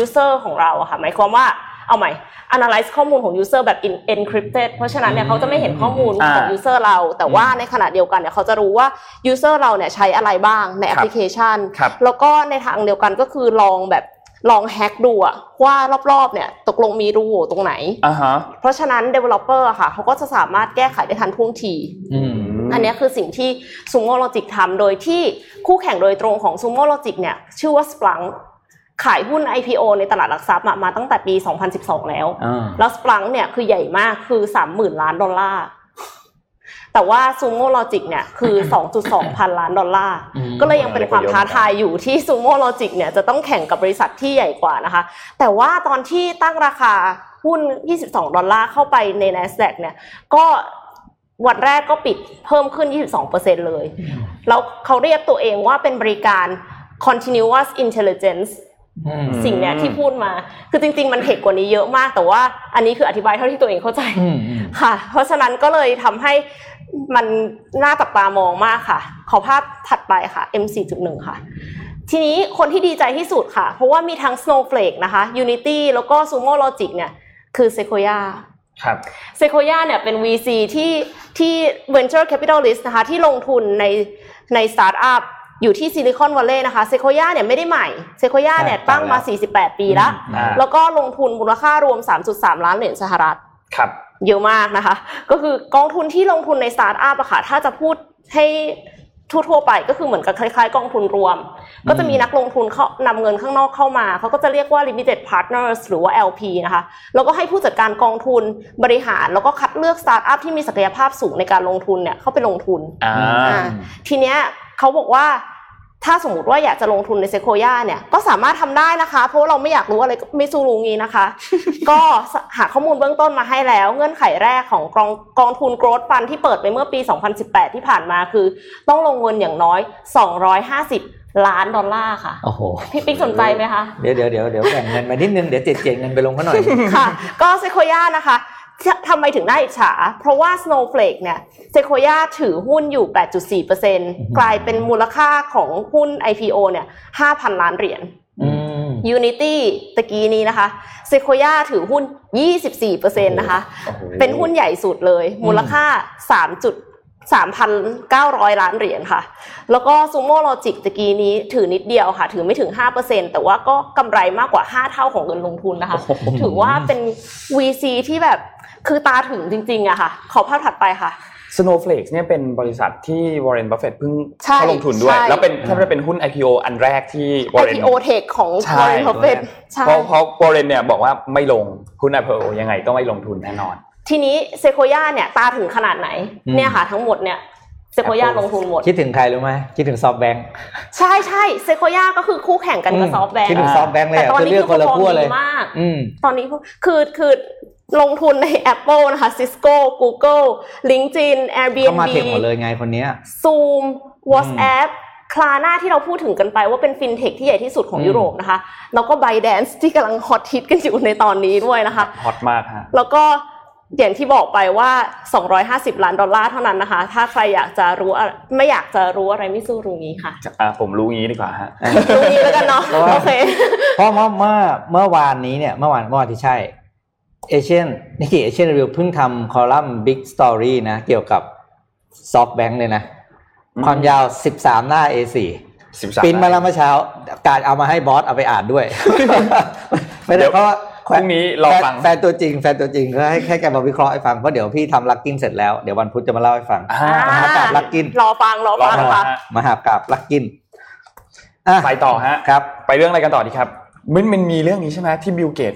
Speaker 3: user ของเราอะค่ะหมายความว่าเอาใหม่ analyze ข้อมูลของ user แบบ in- encrypted เพราะฉะนั้นเนี่ยเขาจะไม่เห็นข้อมูล
Speaker 2: อ่า
Speaker 3: ของ user เรา แต่ว่าในขณะเดียวกันเนี่ยเขาจะรู้ว่า user เราเนี่ยใช้อะไรบ้างในแอปพลิเคชัน
Speaker 2: ครับ
Speaker 3: แล้วก็ในทางเดียวกันก็คือลองแบบ ลองแฮ็กดูอะว่ารอบๆเนี่ยตกลงมีรูโหว่ตรงไหน
Speaker 2: อ่าฮะ
Speaker 3: เพราะฉะนั้น developer อะค่ะเขาก็จะสามารถแก้ไขได้ทันท่วงที
Speaker 4: อืม
Speaker 3: อันเนี้ยคือสิ่งที่ Sumo Logic ทำโดยที่คู่แข่งโดยตรงของ Sumo Logic เนี่ยชื่อว่า Splunk ขายหุ้น IPO ในตลาดหลักทรัพย์อะมาตั้งแต่ปี 2012 แล้ว
Speaker 4: อ่า
Speaker 3: แล้ว Splunk เนี่ยคือใหญ่มากคือ 30,000 ล้านดอลลาร์ แต่ว่า Sumo Logic เนี่ยคือ 2.2 พันล้านดอลลาร์
Speaker 4: อืม
Speaker 3: ก็เลยยังเป็นความท้าทายอยู่ที่ Sumo Logic เนี่ยจะต้องแข่งกับบริษัทที่ใหญ่กว่านะคะ แต่ว่าตอนที่ตั้งราคาหุ้น 22 ดอลลาร์เข้าไปใน NASDAQ เนี่ยก็วันแรกก็ปิดเพิ่มขึ้น 22%เลย แล้วเขาเรียกตัวเองว่าเป็นบริการ continuous intelligence
Speaker 4: อืม
Speaker 3: สิ่งเนี้ยที่พูดมา คือจริง ๆ มัน tech กว่านี้เยอะมาก แต่ว่าอันนี้คืออธิบายเท่าที่ตัวเองเข้าใจ
Speaker 4: อืมอืม
Speaker 3: ค่ะ เพราะฉะนั้นก็เลยทำให้ มันน่าจับตามองมากค่ะ ขอภาพถัดไปค่ะ M4.1 ค่ะ ทีนี้คนที่ดีใจที่สุดค่ะ เพราะว่ามีทั้ง Snowflake นะคะ Unity แล้วก็ Sumo Logic เนี่ย คือ Sequoia
Speaker 2: ครับ
Speaker 3: Sequoia เนี่ยเป็น VC ที่ที่ Venture Capitalist นะคะ ที่ลงทุนในในสตาร์ทอัพอยู่ที่ซิลิคอนวัลเลย์นะคะ Sequoia เนี่ยไม่ได้ใหม่ Sequoia เนี่ยตั้งมา 48 ปีแล้ว
Speaker 2: อ่า
Speaker 3: แล้วก็ลงทุนมูลค่ารวม 3.3 ล้านเหรียญสหรัฐ
Speaker 2: ครับ
Speaker 3: เยอะมากนะคะ ก็คือกองทุนที่ลงทุนในสตาร์ทอัพอะค่ะ ถ้าจะพูดให้ทั่วๆไปก็คือเหมือนกับคล้ายๆ กองทุนรวม ก็จะมีนักลงทุนเข้านำเงินข้างนอกเข้ามา เขาก็จะเรียกว่า limited partners หรือว่า LP นะคะ แล้วก็ให้ผู้จัดการกองทุนบริหาร แล้วก็คัดเลือกสตาร์ทอัพที่มีศักยภาพสูงในการลงทุนเนี่ยเข้าไปลงทุน
Speaker 2: อ่า
Speaker 3: อ่าทีเนี้ยเขาบอกว่า ถ้าสมมติว่าอยากจะลงทุนในเซโคย่าเนี่ยก็สามารถทำได้นะคะ เพราะว่าเราไม่อยากรู้อะไรก็ไม่สู้รู้งี้นะคะ ก็หาข้อมูลเบื้องต้นมาให้แล้ว เงื่อนไขแรกของกองกองทุนโกรดฟันที่เปิดไปเมื่อปี 2018 ที่ผ่านมาคือ ต้องลงเงินอย่างน้อย 250 ล้านดอลลาร์ค่ะ
Speaker 4: โอ้โห
Speaker 3: พี่ปิ๊กสนใจไหมคะ
Speaker 4: เดี๋ยวเดี๋ยวเดี๋ยวเดี๋ยวแบ่งเงินมานิดนึงเดี๋ยวเจ็ดเจ็ดเงินไปลงเขาหน่อย
Speaker 3: ค่ะ ก็เซโคย่านะคะ ทำไมถึงได้อิจฉา เพราะว่า Snowflake เนี่ยเซโคย่าถือหุ้นอยู่ 8.4%กลายเป็นมูลค่าของหุ้น IPO เนี่ย 5,000 ล้านเหรียญ
Speaker 4: อืม
Speaker 3: Unity ตะกี้นี้นะคะเซโคย่าถือหุ้น 24%นะคะ
Speaker 2: โอ้โห
Speaker 3: เป็นหุ้นใหญ่สุดเลย มูลค่า3จุด3,900 ล้านเหรียญค่ะ แล้วก็ Sumo Logic ตะกี้นี้ถือนิดเดียวค่ะ ถือไม่ถึง 5%แต่ว่าก็กำไรมากกว่า 5 เท่าของเงินลงทุนนะคะ ถือว่าเป็น VC ที่แบบ คือตาถึงจริงๆอะค่ะ ขอภาพถัดไปค่ะ
Speaker 2: Snowflake เนี่ยเป็นบริษัทที่ Warren Buffett เพิ่ง
Speaker 3: ใช่
Speaker 2: เข้าลงทุนด้วย
Speaker 3: ใช่
Speaker 2: แล้วเป็นแทบจะเป็นหุ้น IPO อันแรกที่ Warren
Speaker 3: IPO Tech ของ
Speaker 2: ใช่
Speaker 3: Warren Buffett ใช่
Speaker 2: เพราะเพราะ Warren เนี่ยบอกว่าไม่ลงหุ้น IPO ยังไงก็ไม่ลงทุนแน่นอน
Speaker 3: ทีนี้ Sequoia เนี่ยตาถึงขนาดไหน
Speaker 4: อืม
Speaker 3: เนี่ยค่ะทั้งหมดเนี่ยเซโคย่า
Speaker 2: Apple
Speaker 3: ลงทุนหมด
Speaker 4: คิดถึงใครรู้ไหมคิดถึง SoftBank
Speaker 3: ใช่ใช่ Sequoia ก็คือคู่แข่งกันกับ SoftBank
Speaker 4: คิดถึง SoftBank เลย
Speaker 3: แต่
Speaker 4: อะ
Speaker 3: ตอน
Speaker 4: คือ
Speaker 3: นี้
Speaker 4: เลือกคนละ
Speaker 3: คือ
Speaker 4: ขั้วเลย
Speaker 3: ดีมาก
Speaker 4: อืม
Speaker 3: ตอนนี้คือคือ ลงทุนใน Apple นะคะ Cisco Google LinkedIn
Speaker 4: เข้ามา
Speaker 3: Airbnb
Speaker 4: เทคหมดเลยไงคนเนี้ย
Speaker 3: Zoom WhatsApp คลาน่าที่เราพูดถึงกันไปว่าเป็นฟินเทคที่ใหญ่ที่สุดของ
Speaker 4: อืม
Speaker 3: ยุโรปนะคะ แล้วก็ ByteDance ที่กำลังฮอตฮิตกันอยู่ในตอนนี้ด้วยนะคะ
Speaker 2: ฮอตมากฮะ
Speaker 3: แล้วก็อย่างที่บอกไปว่า 250 ล้านดอลลาร์เท่านั้นนะคะ ถ้าใครอยากจะรู้อะไม่อยากจะรู้อะไรไม่สู้รู้งี้ค่ะ
Speaker 2: อะผมรู้งี้ดีกว่าฮะ
Speaker 3: รู้งี้แล้วกันเนาะ
Speaker 4: เพราะว่า
Speaker 3: โอเค
Speaker 4: เพราะเมื่อเมื่อเมื่อวานนี้เนี่ยเมื่อวานเมื่อวานที่ใช่ เอเชียนนิกเกิเอเชียนรีวิวเพิ่งทำคอลัมน์ Big Story นะ เกี่ยวกับซอฟแบงค์เลยนะ
Speaker 2: อืม
Speaker 4: ความยาว13หน้า A4
Speaker 2: 13
Speaker 4: ปริ้นมาแล้วเมื่อเช้า การเอามาให้บอสเอาไปอ่านด้วยไม่
Speaker 2: เดี๋
Speaker 4: ได้
Speaker 2: ยว
Speaker 4: เพราะว่า
Speaker 2: พรุ่งนี้รอฟัง
Speaker 4: แฟนตัวจริง แฟนตัวจริงก็ให้ให้แกมาวิเคราะห์ให้ฟังเพราะเดี๋ยวพี่ทำลักกินเสร็จแล้วเดี๋ยววันพุธจะมาเล่าให้ฟัง
Speaker 2: อ่า
Speaker 4: มหากาพย์ Luckin
Speaker 3: รอฟังรอ
Speaker 2: รอ
Speaker 3: ฟัง
Speaker 2: ฟัง
Speaker 3: ค่ะ
Speaker 2: ฮะ
Speaker 4: มหากาพย์ Luckin อะ
Speaker 2: ไปต่อฮะ
Speaker 4: ครับ
Speaker 2: ไปเรื่องอะไรกันต่อดีครับมันมันมีเรื่องนี้ใช่ไหมที่บิลเกต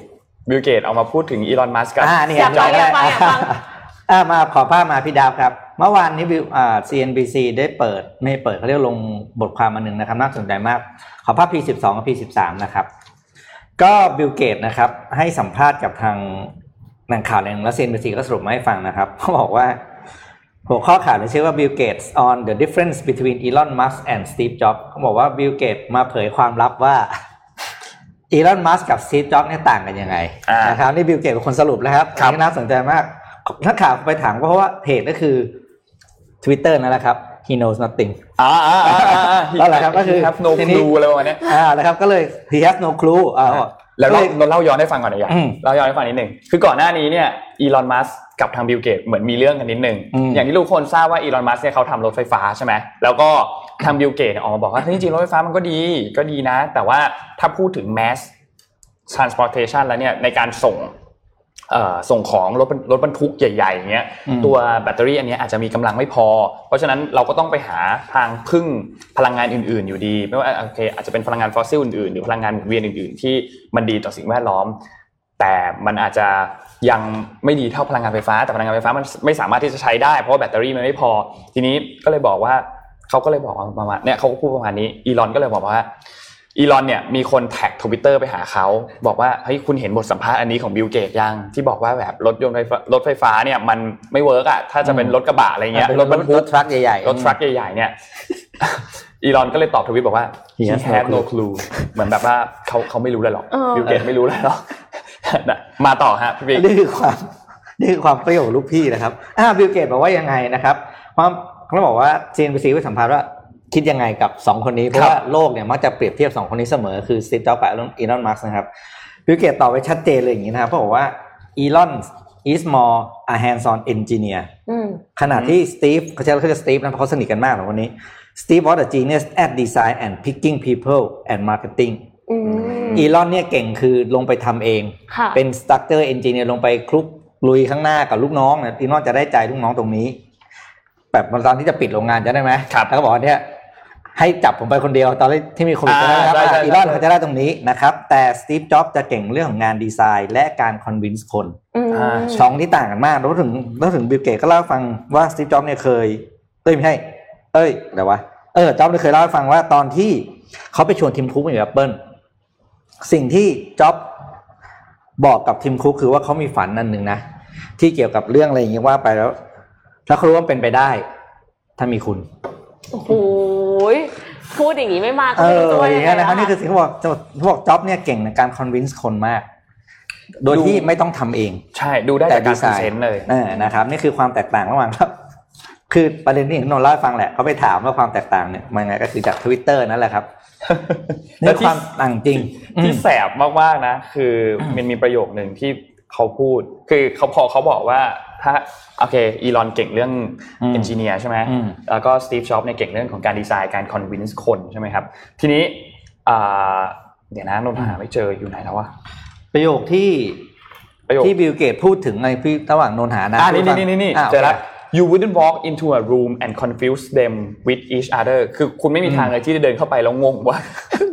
Speaker 2: บิลเกตเอามาพูดถึงอีลอนมัสก์กับ
Speaker 4: อ่านี่
Speaker 3: อยากฟังอยากฟังอยากฟัง
Speaker 4: อ่ามาขอภาพมาพี่ดาวครับ เมื่อวานนี้วิวอ่า CNBC ได้เปิดไม่เปิดเขาเรียกลงบทความมาหนึ่งนะครับ น่าสนใจมาก ขอภาพ P12 กับ P13 นะครับ ก็บิลเกตนะครับ ให้สัมภาษณ์กับทางหนังข่าวหนึ่งแล้ว CNBC ก็สรุปมาให้ฟังนะครับเขาบอกว่า หัวข้อข่าวเนี่ยชื่อว่า Bill Gates on the difference between Elon Musk and Steve Jobs เขาบอกว่า Bill Gates มาเผยความลับว่า Elon Musk กับ Steve Jobs เนี่ยต่างกันยังไง
Speaker 2: อ่าน
Speaker 4: นะครับนี่บิลเกตเป็นคนสรุปนะครับ
Speaker 2: ครับ
Speaker 4: อันนี้น่าสนใจมากนักข่าวไปถามก็เพราะว่าเพจก็คือ Twitter นั่นแหละครับ he knows nothing
Speaker 2: อ่าอ่าอ่าอ่า
Speaker 4: นั่นแหละครับก็คือ
Speaker 2: ครับ no
Speaker 4: ทีนี้
Speaker 2: clue อะไรประมาณเนี้ย
Speaker 4: อ่านะครับก็เลย he has no clue อ่า
Speaker 2: แล้ว
Speaker 4: ก็
Speaker 2: เรา
Speaker 4: เลย
Speaker 2: เราเล่าย้อนให้ฟังก่อนหน่อยอยาก
Speaker 4: อืม
Speaker 2: เล่าย้อนให้ฟังนิดหนึ่งคือก่อนหน้านี้เนี่ยอีลอนมัสกับทางบิลเกตเหมือนมีเรื่องกันนิดหนึ่ง
Speaker 4: อืม
Speaker 2: อย่างที่ทุกคนทราบว่าอีลอนมัสเนี่ยเขาทำรถไฟฟ้าใช่ไหมแล้วก็ ทางบิลเกตเนี่ยออกมาบอกว่าเฮ้ยจริงๆรถไฟฟ้ามันก็ดีก็ดีนะ แต่ว่าถ้าพูดถึง mass transportation แล้วเนี่ยในการส่งเอ่อส่งของรถบรรรถบรรทุกใหญ่ๆอย่างเงี้ย
Speaker 4: อืม
Speaker 2: ตัวแบตเตอรี่อันเนี้ยอาจจะมีกำลังไม่พอ เพราะฉะนั้นเราก็ต้องไปหาทางพึ่งพลังงานอื่น ๆ อยู่ดี ไม่ว่าโอเคอาจจะเป็นพลังงานฟอสซิลอื่นๆ หรือพลังงานหมุนเวียนอื่น ๆ ที่มันดีต่อสิ่งแวดล้อม แต่มันอาจจะยังไม่ดีเท่าพลังงานไฟฟ้า แต่พลังงานไฟฟ้ามันไม่สามารถที่จะใช้ได้เพราะว่าแบตเตอรี่มันไม่พอ ทีนี้ก็เลยบอกว่า เขาก็เลยบอกว่าประมาณเนี่ยเขาก็พูดประมาณนี้อีลอนก็เลยบอกว่าอีลอนเนี่ยมีคน tag Twitter ไปหาเขาบอกว่าเฮ้ยคุณเห็นบทสัมภาษณ์อันนี้ของบิลเกตยังที่บอกว่าแบบรถยนต์ไฟฟ้ารถไฟฟ้าเนี่ยมันไม่ work อะถ้าจะเป็นรถกระบะอะไรเงี้ย
Speaker 4: เป็น
Speaker 2: รถบรรทุก
Speaker 4: รถ truck ใหญ่ๆ
Speaker 2: รถ truck ใหญ่ๆเนี่ยอีลอนก็เลยตอบทวิตบอกว่า
Speaker 4: He
Speaker 2: he
Speaker 4: has no
Speaker 2: had no
Speaker 4: clue
Speaker 2: clue เหมือนแบบว่าเขาเขาไม่รู้เลยหรอก
Speaker 3: เออ
Speaker 2: บิลเกตไม่รู้เลยหรอกนะมาต่อฮะพี่บิ๊ก
Speaker 4: นี่คือความนี่คือความเปรี้ยวของลูกพี่นะครับอ่าบิลเกตบอกว่ายังไงนะครับ ความ เขาบอกว่า CNBC ไปสัมภาษณ์ว่าคิดยังไงกับ 2 คนนี้ เพราะว่าโลกเนี่ยมักจะเปรียบเทียบ 2 คนนี้เสมอ คือสตีฟจ็อบส์กับอีลอนมัสก์นะครับบิลเกตตอบไว้ชัดเจนเลยอย่างนี้นะครับเขาบอกว่าอีลอน is more a hands-on engineer
Speaker 3: อืม
Speaker 4: ขณะที่สตีฟเขาใช้เขาจะสตีฟนะเพราะเขาสนิทกันมากสองคนนี้สตีฟ was a genius at design and picking people and marketing
Speaker 3: อืม
Speaker 4: อีลอนเนี่ยเก่งคือลงไปทำเอง
Speaker 3: ค่ะ
Speaker 4: เป็น structure engineer ลงไปคลุกลุยข้างหน้ากับลูกน้องเนี่ยอีลอนจะได้ใจลูกน้องตรงนี้ แบบตอนที่จะปิดโรงงานจะได้ไหม
Speaker 2: ครับ
Speaker 4: แล้วก็บอกว่าเนี่ยให้จับผมไปคนเดียวตอนที่มีโควิด
Speaker 2: อ่า
Speaker 4: จะได้นะครับ
Speaker 2: ใช่ใช่
Speaker 4: อะอีลอน
Speaker 2: ใช่
Speaker 4: เขาจะได้ตรงนี้นะครับ แต่สตีฟจ็อบจะเก่งเรื่องของงานดีไซน์ และการ convince คน
Speaker 3: อืม
Speaker 2: อ่า
Speaker 4: สองที่ต่างกันมากแล้วถึงแล้วถึงบิลเกตก็เล่าให้ฟังว่าสตีฟจ็อบเนี่ยเคยเอ้ยไม่ใช่เอ้ยเดี๋ยววะเออจ็อบเนี่ยเคยเล่าให้ฟังว่าตอนที่เขาไปชวน Tim Cook มาอยู่แอปเปิลสิ่งที่จ็อบบอกกับ Tim Cook คือว่าเขามีฝันอันหนึ่งนะที่เกี่ยวกับเรื่องอะไรอย่างเงี้ยว่าไปแล้ว ถ้าเขารู้ว่าเป็นไปได้ ถ้ามีคุณ
Speaker 3: โอ้โหยพูดอย่างนี้ไม่มาก็
Speaker 4: เอ
Speaker 3: ไม่รู้
Speaker 4: อ
Speaker 3: จะว่า
Speaker 4: อ
Speaker 3: ยั
Speaker 4: ย่างง
Speaker 3: ไง
Speaker 4: เงี้ยนะครับ
Speaker 3: แล้ว
Speaker 4: นี่คือสิ่งที่เขาบอกเขาบอกจ็อบเนี่ยเก่งในการ convince คนมาก โดยที่ไม่ต้องทำเอง
Speaker 2: ใช่ดูได้จากการ present เลย
Speaker 4: เออนะครับ นี่คือความแตกต่างระหว่างครับ คือประเด็นที่นนท์เล่าให้ฟังแหละเขาไปถามว่าความแตกต่างเนี่ยมันไงก็คือจากทวิตเตอร์นั่นแหละครับ
Speaker 2: แล้
Speaker 4: นี่
Speaker 2: วที่
Speaker 4: ความต่างจริง
Speaker 2: ที่
Speaker 4: อืม
Speaker 2: แสบมากๆนะ คือมันมีประโยคหนึ่งที่เขาพูด คือเขาพอเขาบอกว่า ถ้าโอเคอีลอนเก่งเรื่อง
Speaker 4: อืม
Speaker 2: engineer ใช่ไหม
Speaker 4: อืม
Speaker 2: แล้วก็สตีฟจ็อบเนี่ยเก่งเรื่องของการดีไซน์การ convince คนใช่ไหมครับทีนี้อ่าเดี๋ยวนะนนท์หาไม่เจออยู่ไหนแล้ววะ
Speaker 4: ประโยคที่
Speaker 2: ประโยค
Speaker 4: ที่บิลเกตพูดถึงในพี่ระหว่างนนท์หานะ
Speaker 2: อ่านี่
Speaker 4: พูดฟัง
Speaker 2: นี่นี่นี่
Speaker 4: อ่า
Speaker 2: เจอแล้ว
Speaker 4: โค
Speaker 2: you wouldn't walk into a room and confuse them with each other คือคุณไม่มีทางเลยที่จะเดินเข้าไปแล้วงงว่า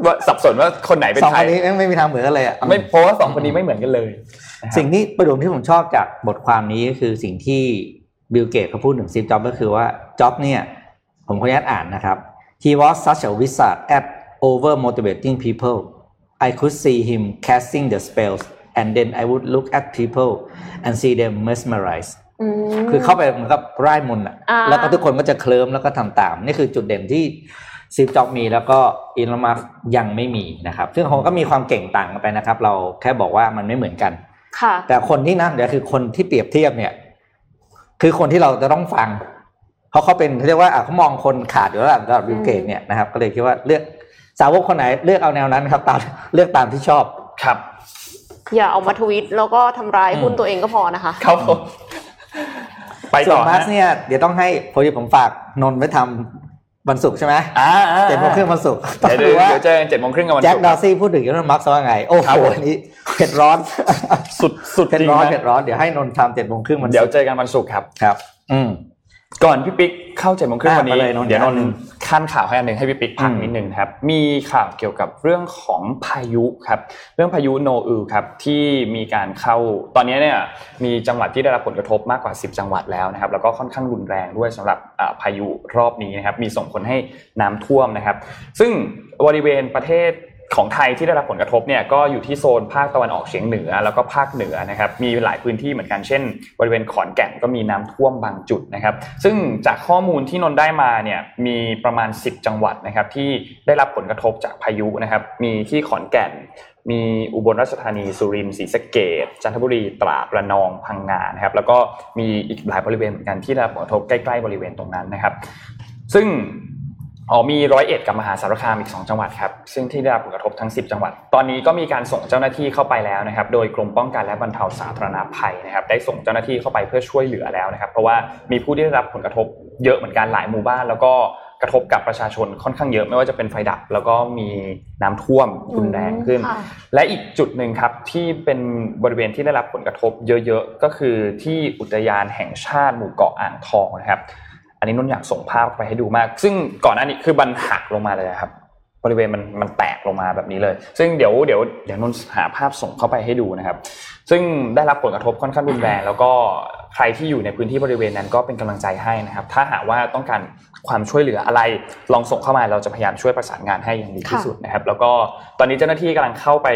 Speaker 2: ว่าสับสนว่าคนไหนเป็น
Speaker 4: สอง
Speaker 2: ใคร
Speaker 4: คนนี้ไม่มีทางเหมือนกันเลยอะ
Speaker 2: ไม่เพราะว่าสองคนนี้ไม่เหมือนกันเลยนะครับ
Speaker 4: สิ่งที่ประโยคที่ผมชอบจากบทความนี้ก็คือสิ่งที่บิลเกตส์เขาพูดถึงสตีฟจ็อบส์ก็คือว่าจ็อบเนี่ย ผมขออนุญาตอ่านนะครับ he was such a wizard at over motivating people I could see him casting the spells and then I would look at people and see them mesmerized
Speaker 3: อืม
Speaker 4: คือเข้าไปเหมือนกับร่ายมนต์อะ
Speaker 3: อ่า
Speaker 4: แล้วก็ทุกคนก็จะเคลิ้มแล้วก็ทำตาม นี่คือจุดเด่นที่สตีฟจ็อบส์มีแล้วก็อีลอนมัสก์ยังไม่มีนะครับ ซึ่งเขาก็มีความเก่งต่างกันไปนะครับ เราแค่บอกว่ามันไม่เหมือนกัน
Speaker 3: ค่ะ
Speaker 4: แต่คนที่นั่นเดี๋ยวคือคนที่เปรียบเทียบเนี่ย คือคนที่เราจะต้องฟัง เพราะเขาเป็นเขาเรียกว่าอะเขามองคนขาดอยู่แล้วล่ะสำหรับบิลเกตเนี่ยนะครับ ก็เลยคิดว่าเลือกสาวกคนไหนเลือกเอาแนวนั้นครับตามเลือกตามที่ชอบ
Speaker 2: ครับ
Speaker 3: อย่าเอามาทวิตแล้วก็ทำร้าย
Speaker 4: อืม
Speaker 3: หุ้นตัวเองก็พอนะคะ
Speaker 2: เขาไป
Speaker 4: ส่
Speaker 2: ต่
Speaker 4: ว
Speaker 2: อน
Speaker 4: มา
Speaker 2: ฮะ
Speaker 4: สเนี่ยเดี๋ยวต้องให้พอดีผมฝากนนท์ไว้ทำ วันศุกร์ใช่ไหม
Speaker 2: อ่าอ่า
Speaker 4: เจ็ดโมงครึ่งวันศุกร์ต้อ
Speaker 2: เดี๋ยว
Speaker 4: ง
Speaker 2: เดี๋ยว
Speaker 4: ดูว่า
Speaker 2: เดี๋ยวเจอกันเจ็ดโมงครึ่งกับวัน
Speaker 4: แจ็ค
Speaker 2: ศุกร์
Speaker 4: ดอร์ซี่พูดถึงอีลอนมัสก์ว่าไง โอ้โห
Speaker 2: ครับผม
Speaker 4: อันนี้เผ็ดร้อน
Speaker 2: สุดสุด
Speaker 4: เผ็ด
Speaker 2: จริง
Speaker 4: ร้อน
Speaker 2: นะ
Speaker 4: เผ็ดร้อนเดี๋ยวให้นนท์ทำเจ็ดโมงครึ่งวันศุกร์
Speaker 2: เดี๋ยวเจอกันวันศุกร์ครับ
Speaker 4: ครับ อืม
Speaker 2: ก่อนพี่ปิ๊กเข้าเจ็ดโมงครึ่ง
Speaker 4: อะ
Speaker 2: วันนี้
Speaker 4: มาเลยนนท์
Speaker 2: เดี๋ยวนน
Speaker 4: หนึ่
Speaker 2: ท์
Speaker 4: ง
Speaker 2: ขทันข่าวให้อันหนึ่งให้พี่ปิ๊กพัก
Speaker 4: อืม
Speaker 2: นิดนึงนะครับมีข่าวเกี่ยวกับเรื่องของพายุครับเรื่องพายุโนอือครับที่มีการเข้าตอนนี้เนี่ยมีจังหวัดที่ได้รับผลกระทบมากกว่า 10 จังหวัดแล้วนะครับแล้วก็ค่อนข้างรุนแรงด้วยสำหรับอ่าพายุรอบนี้นะครับมีส่งผลให้น้ำท่วมนะครับ ซึ่งบริเวณประเทศ ของไทยที่ได้รับผลกระทบเนี่ยก็อยู่ที่โซนภาคตะวันออกเฉียงเหนือ แล้วก็ภาคเหนือนะครับมีหลายพื้นที่เหมือนกันเช่น บริเวณขอนแก่นก็มีน้ำท่วมบางจุดนะครับ ซึ่งจากข้อมูลที่นนท์ได้มาเนี่ยมีประมาณ 10 จังหวัดนะครับที่ได้รับผลกระทบจากพายุนะครับมีที่ขอนแก่น มีอุบลราชธานีสุรินทร์ศรีสะเกษจันทบุรีตราดระนองพังงานะครับแล้วก็มีอีกหลายบริเวณเหมือนกันที่ได้รับผลกระทบใกล้ๆบริเวณตรงนั้นนะครับ ซึ่ง อ๋อมีร้อยเอ็ดกับมหาสารคามอีก 2 จังหวัดครับ ซึ่งที่ได้รับผลกระทบทั้ง 10 จังหวัด ตอนนี้ก็มีการส่งเจ้าหน้าที่เข้าไปแล้วนะครับ โดยกรมป้องกันและบรรเทาสาธารณภัยนะครับ ได้ส่งเจ้าหน้าที่เข้าไปเพื่อช่วยเหลือแล้วนะครับ เพราะว่ามีผู้ที่ได้รับผลกระทบเยอะเหมือนกันหลายหมู่บ้าน แล้วก็กระทบกับประชาชนค่อนข้างเยอะไม่ว่าจะเป็นไฟดับ แล้วก็มีน้ำท่วมรุนแรงขึ้น
Speaker 3: ค่ะ
Speaker 2: และอีกจุดหนึ่งครับที่เป็นบริเวณที่ได้รับผลกระทบเยอะๆก็คือที่อุทยานแห่งชาติหมู่เกาะอ่างทองนะครับ อันนี้นุ่นอยากส่งภาพไปให้ดูมาก ซึ่งก่อนหน้านี้คือมันหักลงมาเลยนะครับ บริเวณมันมันแตกลงมาแบบนี้เลย ซึ่งเดี๋ยวเดี๋ยวเดี๋ยวนุ่นหาภาพส่งเข้าไปให้ดูนะครับ ซึ่งได้รับผลกระทบค่อนข้างรุนแรงแล้วก็ใครที่อยู่ในพื้นที่บริเวณนั้นก็เป็นกำลังใจให้นะครับ ถ้าหากว่าต้องการความช่วยเหลืออะไร ลองส่งเข้ามาเราจะพยายามช่วยประสานงานให้อย่างดีที่สุดนะครับ แล้วก็ตอนนี้เจ้าหน้าที่กำลังเข้าไป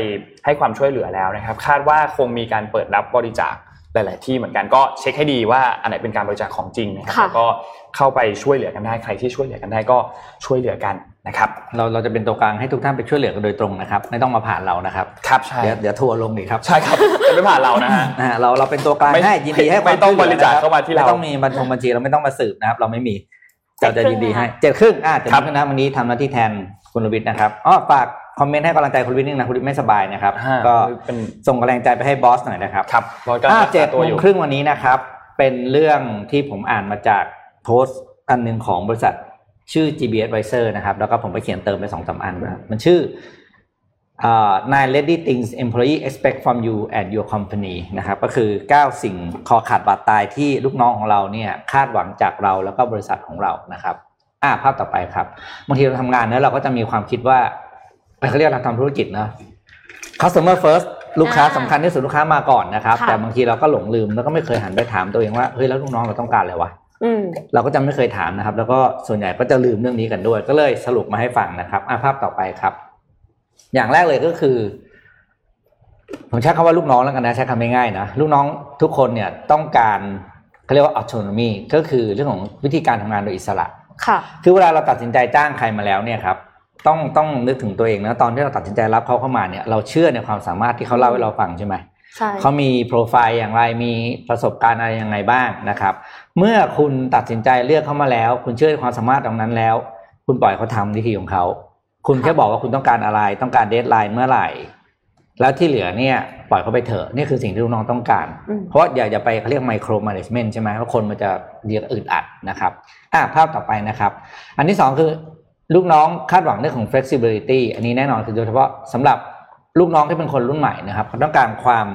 Speaker 2: ให้ความช่วยเหลือแล้วนะครับ คาดว่าคงมีการเปิดรับบริจาค หลาย ๆ ที่เหมือนกันก็เช็คให้ดีว่าอันไหนเป็นการบริจาคของจริงนะครับ
Speaker 3: ค่ะ
Speaker 2: แล้วก็เข้าไปช่วยเหลือกันได้ใครที่ช่วยเหลือกันได้ก็ช่วยเหลือกันนะครับ
Speaker 4: เราเราจะเป็นตัวกลางให้ทุกท่านไปช่วยเหลือกันโดยตรงนะครับ ไม่ต้องมาผ่านเรานะครับ
Speaker 2: ครับใช่
Speaker 4: เดี๋ยวเดี๋ยวทัวร์ลงอีกครับ
Speaker 2: ใช่ครับจะไม่ผ่านเรานะฮะ
Speaker 4: นะฮะเราเราเป็นตัวกลาง
Speaker 2: ไม่
Speaker 4: ให้ยินดีให้คว
Speaker 2: ไม่ต้อง
Speaker 4: ช่วยหลื
Speaker 2: บริจาคเข้ามาที่เรา
Speaker 4: ไม่ต้องมีบัญชงบัญชีเราไม่ต้องมาสืบนะครับ เราไม่มี
Speaker 3: เจ็ด
Speaker 4: เราจะ
Speaker 3: ครึ่ง
Speaker 4: ยินดีให้
Speaker 3: นะคะ
Speaker 4: เจ็ดครึ่งอ่าเจ็ด
Speaker 2: ครับ
Speaker 4: ครึ่งนะวันนี้ทำหน้าที่แทนคุณลวิทย์นะครับอ๋อฝาก คอมเมนต์ให้กำลังใจคุณลวิทย์นิดนึงนะคุณลวิทย์ไม่สบายนะครับ
Speaker 2: อ่า
Speaker 4: ก็
Speaker 2: เป็น
Speaker 4: ส่งกำลังใจไปให้บอสหน่อยนะครับ
Speaker 2: ครับบอสก็
Speaker 4: อ่า
Speaker 2: รัก
Speaker 4: เจ็
Speaker 2: ษา
Speaker 4: ด
Speaker 2: ตัว
Speaker 4: โม
Speaker 2: องยู่
Speaker 4: ครึ่งวันนี้นะครับ เป็นเรื่องที่ผมอ่านมาจากโพสต์อันหนึ่งของบริษัทชื่อ GB Advisor นะครับ แล้วก็ผมไปเขียนเติมไปสองสามอันนะครับมันชื่ออ่า nine ready things employee expect from you and your company นะครับก็คือ 9 สิ่งคอขาดบาดตายที่ลูกน้องของเราเนี่ยคาดหวังจากเราแล้วก็บริษัทของเรานะครับอ่าภาพต่อไปครับบางทีเราทำงานเนี่ยเราก็จะมีความคิดว่า เขาเรียกเราทำธุรกิจเนอะ customer first ลูกค้า
Speaker 3: อ่า
Speaker 4: สำคัญที่สุดลูกค้ามาก่อนนะครับ
Speaker 3: ค่ะ
Speaker 4: แต่บางทีเราก็หลงลืมแล้วก็ไม่เคยหันไปถามตัวเองว่าเฮ้ยแล้วลูกน้องเราต้องการอะไรวะ
Speaker 3: อืม
Speaker 4: เราก็จะไม่เคยถามนะครับ แล้วก็ส่วนใหญ่ก็จะลืมเรื่องนี้กันด้วย ก็เลยสรุปมาให้ฟังนะครับอะภาพต่อไปครับ อย่างแรกเลยก็คือ ผมใช้คำว่าลูกน้องแล้วกันนะใช้คำง่ายๆนะลูกน้องทุกคนเนี่ยต้องการเขาเรียกว่า autonomy ก็คือเรื่องของวิธีการทำงานโดยอิสระ
Speaker 3: ค่ะ
Speaker 4: คือเวลาเราตัดสินใจจ้างใครมาแล้วเนี่ยครับ ต้องต้องนึกถึงตัวเองนะตอนที่เราตัดสินใจรับเขาเข้ามาเนี่ยเราเชื่อในความสามารถที่เขาเล่าให้เราฟังใช่ไหม
Speaker 3: ใช่
Speaker 4: เขามีโปรไฟล์อย่างไรมีประสบการณ์อะไรยังไงบ้างนะครับ เมื่อคุณตัดสินใจเลือกเขามาแล้ว คุณเชื่อในความสามารถตรงนั้นแล้ว คุณปล่อยเขาทำวิธีของเขาคุณแค่บอกว่าคุณต้องการอะไรต้องการเดทไลน์เมื่อไหร่ แล้วที่เหลือเนี่ยปล่อยเขาไปเถอะนี่คือสิ่งที่ลูกน้องต้องการ
Speaker 3: อืม
Speaker 4: เพราะอย่าอย่าไปเขาเรียกไมโครมาเนจเมนต์ใช่ไหมเพราะคนมันจะเรียกอึดอัดนะครับอะภาพต่อไปนะครับ อันที่สองคือ ลูกน้องคาดหวังเรื่องของ flexibility อันนี้แน่นอนคือโดยเฉพาะสำหรับลูกน้องที่เป็นคนรุ่นใหม่นะครับเขาต้องการความ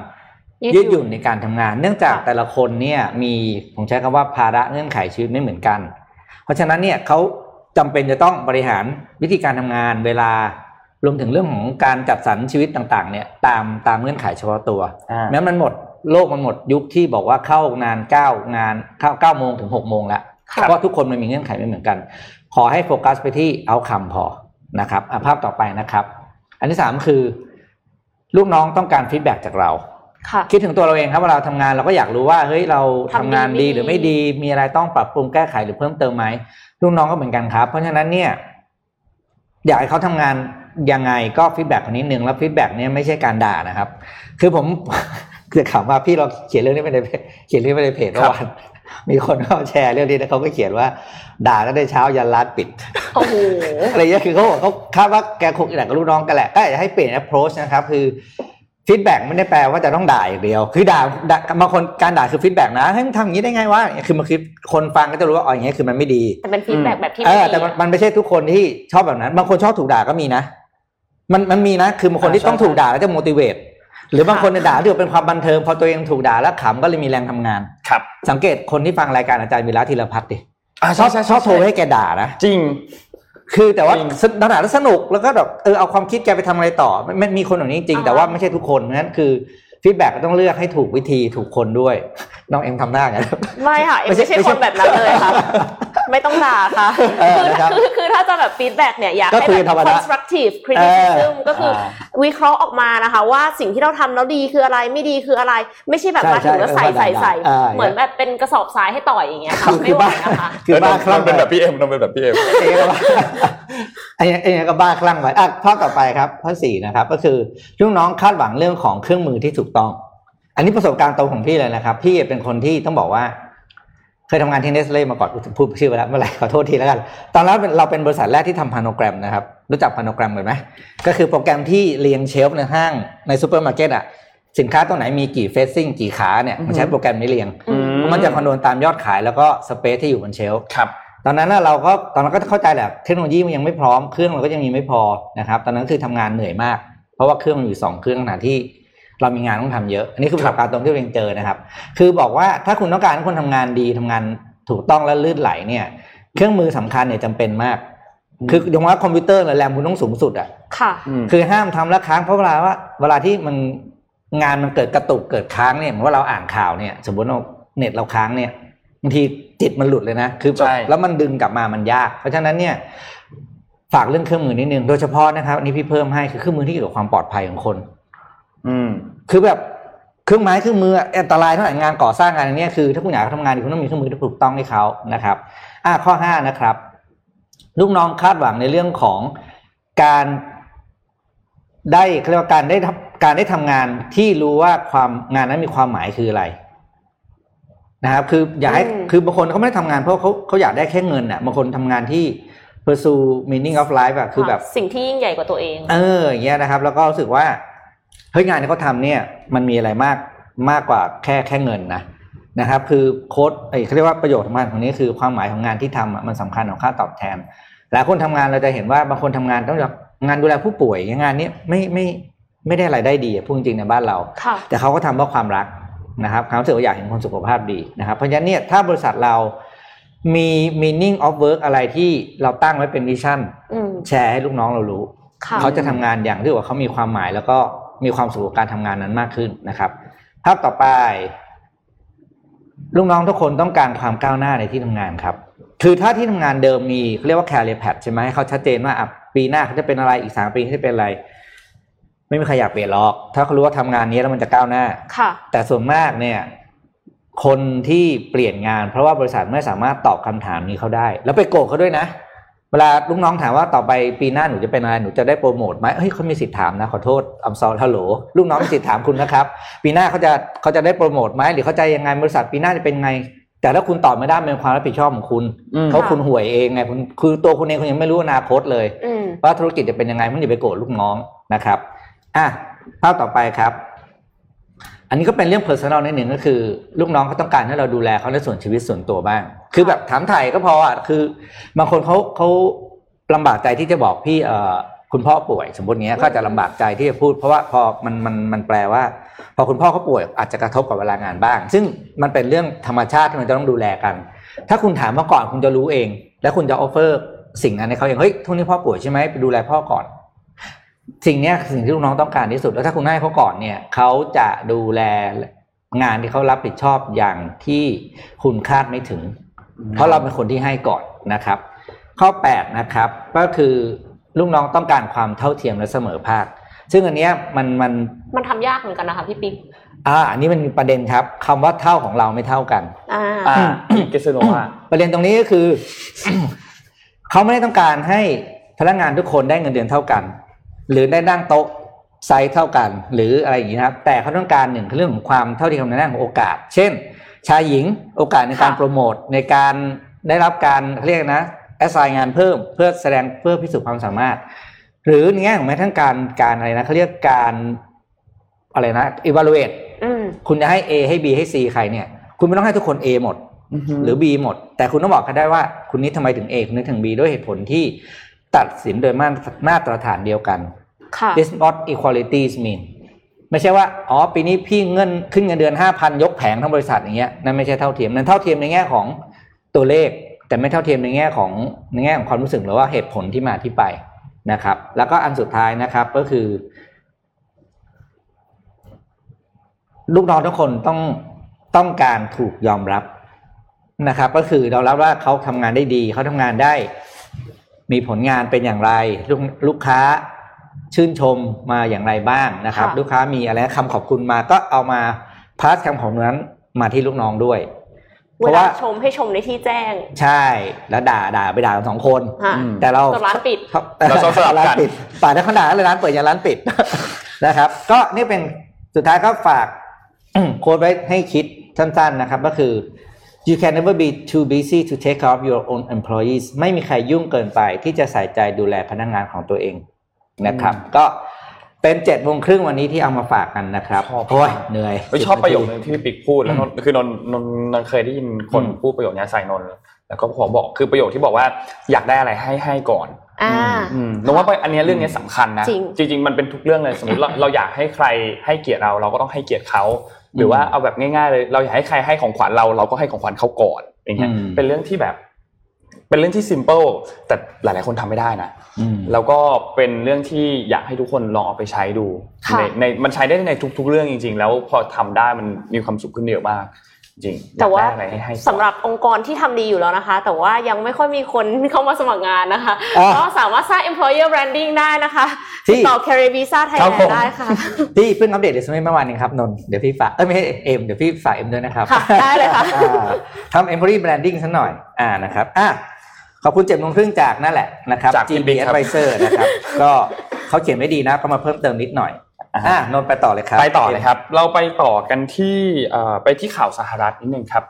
Speaker 4: ยืดหยุ่นในการทำงาน เนื่องจาก
Speaker 3: ค่ะ
Speaker 4: แต่ละคนเนี่ยมีผมใช้คำว่าภาระเงื่อนไขชีวิตไม่เหมือนกัน เพราะฉะนั้นเนี่ยเขาจำเป็นจะต้องบริหารวิธีการทำงานเวลารวมถึงเรื่องของการจัดสรรชีวิตต่างๆ เนี่ยตามตามเงื่อนไขเฉพาะตัว
Speaker 2: อ่า
Speaker 4: แม้มันหมดโลกมันหมดยุคที่บอกว่าเข้างานเก้างานเข้าเก้าโมงถึงหกโมงแล้ว
Speaker 3: ค่ะ
Speaker 4: เพราะทุกคนมันมีเงื่อนไขไม่เหมือนกัน ขอให้โฟกัสไปที่ outcome พอนะครับอะภาพต่อไปนะครับ อันที่สามคือ ลูกน้องต้องการ feedback จากเรา
Speaker 3: ค่ะ
Speaker 4: คิดถึงตัวเราเองครับเวลาเราทำงานเราก็อยากรู้ว่าเฮ้ยเราทำงาน
Speaker 3: ทำดี
Speaker 4: ดี
Speaker 3: ไม่ดี
Speaker 4: หรือไม่ดีมีอะไรต้องปรับปรุงแก้ไขหรือเพิ่มเติมไหมลูกน้องก็เหมือนกันครับ เพราะฉะนั้นเนี่ยอยากให้เขาทำงานยังไงก็ feedback คนนิดนึงแล้ว feedback เนี่ยไม่ใช่การด่านะครับ คือผมจะถามว่าพี่เราเขียนเรื่องนี้ไปในเพจเขียนเรื่องนี้ไปในเพจเมื่อวาน มีคนเขาแชร์เรื่องนี้แล้วเขาก็เขียนว่า ด่าตั้งแต่เช้ายันร้านปิด
Speaker 3: โอ้โห
Speaker 4: อะไรเงี้ยคือเขาบอกเขาคาดว่าแกคงอินกับลูกน้องกันแหละก็อยากจะให้เปลี่ยน approach นะครับคือfeedback ไม่ได้แปลว่าจะต้องด่าอย่างเดียว คือด่าด่าบางคนการด่าคือ feedback นะเฮ้ยมึงทำอย่างนี้ได้ไงวะคือมันคือคนฟังก็จะรู้ว่าอ๋ออย่างเงี้ยคือมันไม่ดี
Speaker 3: แต่เป็น feedback แบบที่
Speaker 4: เอ
Speaker 3: ไม่
Speaker 4: อ
Speaker 3: ดี
Speaker 4: แต่มันมันไม่ใช่ทุกคนที่ชอบแบบนั้น บางคนชอบถูกด่าก็มีนะ มันมันมีนะ คือบางคนที่
Speaker 2: อ่าใช่
Speaker 4: ต้องถูกด่าแล้วจะ motivate หรือบางคนเนี่ยด่าที่เป็นความบันเทิงพอตัวเองถูกด่าแล้วขำก็เลยมีแรงทำงาน
Speaker 2: ครับ
Speaker 4: สังเกตคนที่ฟังรายการอาจารย์วีระธีรภัทรดิ
Speaker 2: อ่า
Speaker 4: ชอบ
Speaker 2: ใช่ใช่
Speaker 4: ชอบโทรให้แกด่านะ
Speaker 2: จริง
Speaker 4: คือแต่ว่า
Speaker 2: จริง
Speaker 4: สนขนาดสนุกแล้วก็แบบเออเอาความคิดแกไปทำอะไรต่อมันมันมีคนแบบนี้จริงๆ
Speaker 3: อ่า
Speaker 4: แต่ว่าไม่ใช่ทุกคนเพราะฉะนั้นคือ feedback ต้องเลือกให้ถูกวิธีถูกคนด้วย น้องเอ็มทำหน้าไง
Speaker 3: ไม่ค่ะเอ็ม
Speaker 4: ไม่ใช่
Speaker 3: ไม่ใช่
Speaker 4: ไม่
Speaker 3: ค
Speaker 4: ใช่
Speaker 3: นแบบนั้นเลยค่ะ ไม่ต้องด่าค่ะ
Speaker 4: เออ
Speaker 3: คือ
Speaker 4: นะครับ
Speaker 3: คือคือถ้าจะแบบ feedback เนี่ยอยาก
Speaker 4: ก็
Speaker 3: ให้
Speaker 4: คือ
Speaker 3: แบบ
Speaker 4: ธรรมดา
Speaker 3: constructive criticism ก็คืออาวิเคราะห์ออกมานะคะว่าสิ่งที่เราทำแล้วดีคืออะไรไม่ดีคืออะไร ไม่ใช่แบบ
Speaker 4: ใช่
Speaker 3: มาถึงแล้ว
Speaker 4: ใช่
Speaker 3: ใส่
Speaker 4: เออ
Speaker 3: ใส่ใส่
Speaker 4: อ่า
Speaker 3: เหมือนแบบเป็นกระสอบทรายให้ต่อยอย่างเงี้ยค่ะ
Speaker 4: คือคื
Speaker 3: ไม่
Speaker 4: อ
Speaker 3: ไหว
Speaker 4: บ้า
Speaker 3: นะคะ
Speaker 4: คือบ้าคลั่ง
Speaker 2: เป็นแบบพี่เอ็มต้องเป็นแบบพี่เอ็ม
Speaker 4: เองก็บ้าไอ้เองก็บ้าคลั่งไปอะข้อต่อไปครับข้อสี่นะครับก็คือลูกน้องคาดหวังเรื่องของเครื่องมือที่ถูกต้อง อันนี้ประสบการณ์ตรงของพี่เลยนะครับ พี่เป็นคนที่ต้องบอกว่า เคยทำงานที่เนสเล่มาก่อนพูดชื่อไปแล้วเมื่อไหร่ขอโทษทีแล้วกัน ตอนนั้นเราเป็นบริษัทแรกที่ทำ planogram นะครับ รู้จัก planogram ไหมก็คือโปรแกรมที่เรียง shelf ในห้างในซูเปอร์มาร์เก็ตอะสินค้าตัวไหนมีกี่ facing กี่ขาเนี่ยมันใช้โปรแกรมนี้เรียง
Speaker 3: อืม
Speaker 4: มันจะคำนวณตามยอดขายแล้วก็ space ที่อยู่บน shelf
Speaker 2: ครับ
Speaker 4: ตอนนั้นน่ะเราก็ตอนนั้นก็เข้าใจแหละเทคโนโลยีมันยังไม่พร้อมเครื่องเราก็ยังมีไม่พอนะครับ ตอนนั้นคือทำงานเหนื่อยมาก เพราะว่าเครื่องมันอยู่สองเครื่องขณะที่ เรามีงานต้องทำเยอะ อันนี้คือประสบการณ์ตรงที่เราเองเจอนะครับ คือบอกว่าถ้าคุณต้องการให้คนทำงานดีทำงานถูกต้องและลื่นไหลเนี่ย เครื่องมือสำคัญเนี่ยจำเป็นมาก คืออย่างว่าคอมพิวเตอร์แรมคุณต้องสูงสุดอะ
Speaker 3: ค่ะ
Speaker 2: อืม
Speaker 4: คือห้ามทำแล้วค้างเพราะเวลาว่า เวลาที่มันงานมันเกิดกระตุกเกิดค้างเนี่ยเหมือนว่าเราอ่านข่าวเนี่ย สมมติเราเน็ตเราค้างเนี่ยบางทีจิตมันหลุดเลยนะคือแบบ
Speaker 2: ใช่
Speaker 4: แล้วมันดึงกลับมามันยาก เพราะฉะนั้นเนี่ยฝากเรื่องเครื่องมือนิดนึงโดยเฉพาะนะครับอันนี้พี่เพิ่มให้คือเครื่องมือที่เกี่ยวกับความปลอดภัยของคน
Speaker 2: อืม
Speaker 4: คือแบบเครื่องไม้เครื่องมืออันตรายเท่าไหร่งานก่อสร้างงานอันเนี้ยคือถ้าคุณอยากทำงานดีคุณต้องมีเครื่องมือที่ถูกต้องให้เขานะครับ อ่าข้อห้านะครับ ลูกน้องคาดหวังในเรื่องของการได้เขาเรียกว่าการได้ทำการได้ทำงานที่รู้ว่าความงานนั้นมีความหมายคืออะไรนะครับ คืออยากให้
Speaker 3: อืม
Speaker 4: คือบางคนเขาไม่ได้ทำงานเพราะเขาเขาอยากได้แค่เงินอะบางคนทำงานที่ pursue meaning of life อะคือแบบ
Speaker 3: สิ่งที่ยิ่งใหญ่กว่าตัวเอง
Speaker 4: เอออย่างเงี้ยนะครับ แล้วก็รู้สึกว่า เฮ้ยงานที่เขาทำเนี่ยมันมีอะไรมากมากกว่าแค่แค่เงินนะนะครับคือโค้ดไอ้เขาเรียกว่าประโยชน์ของมันของนี้คือความหมายของงานที่ทำอะมันสำคัญของค่าตอบแทนหลายคนทำงานเราจะเห็นว่าบางคนทำงานต้องแบบงานดูแลผู้ป่วยงานนี้ไม่ไม่ไม่ได้รายได้ดีอะพูดจริงๆในบ้านเรา
Speaker 3: ค่ะ
Speaker 4: แต่เขาก็ทำเพราะความรักนะครับเขารู้สึกว่าอยากเห็นคนสุขภาพดีนะครับ เพราะฉะนั้นเนี่ยถ้าบริษัทเรามี meaning of work อะไรที่เราตั้งไว้เป็นวิชั่น
Speaker 3: อืม
Speaker 4: แชร์ให้ลูกน้องเรารู้
Speaker 3: ค่ะ
Speaker 4: เขาจะทำงานอย่างที่ว่าเขามีความหมายแล้วก็ มีความสุขกับการทำงานนั้นมากขึ้นนะครับ ภาพต่อไป ลูกน้องทุกคนต้องการความก้าวหน้าในที่ทำงานครับ คือถ้าที่ทำงานเดิมมีเขาเรียกว่า career path ใช่ไหมให้เขาชัดเจนว่าอะปีหน้าเขาจะเป็นอะไรอีกสามปีเขาจะเป็นอะไร ไม่มีใครอยากเปลี่ยนหรอก ถ้าเขารู้ว่าทำงานนี้แล้วมันจะก้าวหน้า
Speaker 3: ค่ะ
Speaker 4: แต่ส่วนมากเนี่ยคนที่เปลี่ยนงานเพราะว่าบริษัทไม่สามารถตอบคำถามนี้เขาได้ แล้วไปโกรธเขาด้วยนะ เวลาลูกน้องถามว่าต่อไปปีหน้าหนูจะเป็นอะไรหนูจะได้โปรโมทไหมเฮ้ยเขามีสิทธิ์ถามนะขอโทษอัมซอลฮัลโหลลูกน้องมีสิทธิ์ถามคุณนะครับ ปีหน้าเขาจะเขาจะได้โปรโมทไหมหรือเขาจะยังไงบริษัทปีหน้าจะเป็นไง แต่ถ้าคุณตอบไม่ได้เป็นความรับผิดชอบของคุณ
Speaker 2: อืม
Speaker 4: เพราะคุณห่วยเองไงคุณคือตัวคุณเองคุณยังไม่รู้อนาคตเลย
Speaker 3: อืม
Speaker 4: ว่าธุรกิจจะเป็นยังไงมันอย่าไปโกรธลูกน้องนะครับอะภาพต่อไปครับ อันนี้ก็เป็นเรื่อง personal นิดหนึ่งก็คือ ลูกน้องเขาต้องการให้เราดูแลเขาในส่วนชีวิตส่วนตัวบ้าง คือแบบถามไถ่ก็พออะคือบางคนเขาเขาลำบากใจที่จะบอกพี่เอ่อคุณพ่อป่วยสมมติเนี้ยเขาจจะลำบากใจที่จะพูด เพราะว่าพอมันมันมันแปลว่า พอคุณพ่อเขาป่วยอาจจะกระทบกับเวลางานบ้าง ซึ่งมันเป็นเรื่องธรรมชาติที่มันจะต้องดูแลกัน ถ้าคุณถามมาก่อนคุณจะรู้เอง แล้วคุณจะออฟเฟอร์สิ่งนั้นให้เขาอย่างเฮ้ยทุกนี้พ่อป่วยใช่ไหมไปดูแลพ่อก่อน สิ่งเนี้ยคือสิ่งที่ลูกน้องต้องการที่สุด แล้วถ้าคุณให้เขาก่อนเนี่ยเขาจะดูแลงานที่เขารับผิดชอบอย่างที่คุณคาดไม่ถึง เพราะเราเป็นคนที่ให้ก่อนนะครับ ข้อ8นะครับก็คือลูกน้องต้องการความเท่าเทียมและเสมอภาค ซึ่งอันเนี้ยมันมัน
Speaker 3: มันทำยากเหมือนกันนะคะพี่ปิ๊ก
Speaker 4: อ่าอันนี้มันมีประเด็นครับคำว่าเท่าของเราไม่เท่ากัน
Speaker 3: อ่า
Speaker 2: อ่าเกสโนว่า
Speaker 4: ประเด็นตรงนี้ก็คือเขาไม่ได้ต้องการให้พนักงานทุกคนได้เงินเดือนเท่ากัน หรือได้นั่งโต๊ะไซส์เท่ากัน หรืออะไรอย่างนี้นะครับ แต่เขาต้องการหนึ่งคือเรื่องของความเท่าเทียมในด้านของโอกาส เช่น ชายหญิงโอกาสในการ
Speaker 3: ค่ะ
Speaker 4: โปรโมทในการได้รับการเขาเรียกนะแอสไซน์งานเพิ่มเพื่อแสดงเพื่อพิสูจน์ความสามารถ หรือในแง่ของแม้ทั้งการการอะไรนะเขาเรียกการอะไรนะ evaluate
Speaker 3: อืม
Speaker 4: คุณจะให้ A ให้ B ให้ C ใครเนี่ย คุณไม่ต้องให้ทุกคน A หมด หรือ B หมด แต่คุณต้องบอกเขาได้ว่าคุณนี้ทำไมถึง A คุณนี้ถึง B ด้วยเหตุผลที่ตัดสินโดยมาตรมาตรฐานเดียวกัน
Speaker 3: ค่ะ
Speaker 4: This not equality mean ไม่ใช่ว่า อ๋อ ปีนี้พี่เงินขึ้นเงินเดือนห้าพันยกแผงทั้งบริษัทอย่างเงี้ยนั่นไม่ใช่เท่าเทียมนั่นเท่าเทียมในแง่ของตัวเลข แต่ไม่เท่าเทียมในแง่ของในแง่ของความรู้สึกหรือว่าเหตุผลที่มาที่ไปนะครับ แล้วก็อันสุดท้ายนะครับก็คือ ลูกน้องทุกคนต้องต้องการถูกยอมรับนะครับ ก็คือเรารับว่าเขาทำงานได้ดี เขาทำงานได้ มีผลงานเป็นอย่างไร ลูกลูกค้า ชื่นชมมาอย่างไรบ้างนะครับ
Speaker 3: ค่ะ
Speaker 4: ลูกค้ามีอะไรคำขอบคุณมาก็เอามาพาสคำขอบคุณนั้นมาที่ลูกน้องด้วยเพ
Speaker 3: เว
Speaker 4: ราะ
Speaker 3: ลา
Speaker 4: ว่า
Speaker 3: ชมให้ชมในที่แจ้ง
Speaker 4: ใช่ แล้วด่าด่าไปด่ากันสองคน
Speaker 3: ค่ะ
Speaker 2: อืม
Speaker 4: แต่เรา
Speaker 3: จนร้านปิด
Speaker 4: แต่
Speaker 2: เราชอบสลับกัน
Speaker 4: ร้านปิดป่าถ้าเขาด่าเลยร้านเปิดยันร้านปิดนะครับ ก็นี่เป็นสุดท้ายก็ฝากโค้ดไว้ให้คิดสั้นๆนะครับ ก็คือ you can never be too busy to take care of your own employees ไม่มีใครยุ่งเกินไปที่จะใส่ใจดูแลพนักงานของตัวเอง นะครับ ก็เป็นเจ็ดโมงครึ่งวันนี้ที่เอามาฝากกันนะครับ
Speaker 2: ชอบ
Speaker 4: โอ้ยเหนื่อย
Speaker 2: ไม่ชอบประโยคนึงที่พี่ปิ๊กพูดแล้วนนคือนนนนนนเคยได้ยินคน
Speaker 4: อืม
Speaker 2: พูดประโยคนี้ใส่นนแล้วก็ผมบอกคือประโยคที่บอกว่าอยากได้อะไรให้ให้ก่อน
Speaker 3: อ่า
Speaker 2: อืมนนว่าอันเนี้ยเรื่องเนี้ยสำคัญนะ
Speaker 3: จริง
Speaker 2: จริงๆมันเป็นทุกเรื่องเลยสมมติเราเราอยากให้ใครให้เกียรติเราเราก็ต้องให้เกียรติเขาหรือว่าเอาแบบง่ายๆเลย เราอยากให้ใครให้ของขวัญเราเราก็ให้ของขวัญเขาก่อนอย่างเงี้ย
Speaker 4: อืม
Speaker 2: เป็นเรื่องที่แบบ เป็นเรื่องที่ simple แต่หลายๆคนทำไม่ได้นะ
Speaker 4: อืม
Speaker 2: แล้วก็เป็นเรื่องที่อยากให้ทุกคนลองเอาไปใช้ดู
Speaker 3: ค่ะ
Speaker 2: ในในมันใช้ได้ในทุก ๆ เรื่องจริง ๆ แล้วพอทำได้มันมีความสุขขึ้นเยอะมากจริง
Speaker 3: แต่ว่า
Speaker 2: อยกได้อะไรให้ให้
Speaker 3: สำหรับองค์กรที่ทำดีอยู่แล้วนะคะ แต่ว่ายังไม่ค่อยมีคนเข้ามาสมัครงานนะคะ
Speaker 4: อะ
Speaker 3: ก็สามารถสร้าง employer branding ได้นะคะ
Speaker 4: ที่
Speaker 3: ติดต่อ Career Visa
Speaker 2: ครับ
Speaker 3: Thailand
Speaker 2: ผม
Speaker 3: ได้ค่ะ
Speaker 4: พี่เพิ่งอัปเดตเดซเมเมื่อวานเองครับนนท์เดี๋ยวพี่ฝากเอ้ยไม่ใช่เอ็มเดี๋ยวพี่ฝากเอ็มด้วยนะครับ
Speaker 3: ค่ะได้เลยค่ะ
Speaker 4: อ่าทำ employee branding สักหน่อยอ่านะครับอะ ขอบคุณเจ็ดโมงครึ่งจากนั่นแหละนะครับ
Speaker 2: จาก
Speaker 4: GB
Speaker 2: พี่บิ๊กครับ
Speaker 4: Advisor นะครับ ก็เขาเขียนไม่ดีนะก็มาเพิ่มเติมนิดหน่อยอ่านนท์ไปต่อเลยครับ
Speaker 2: ไปต่อเลยครับ เราไปต่อกันที่เอ่อไปที่ข่าวสหรัฐนิดนึงครับ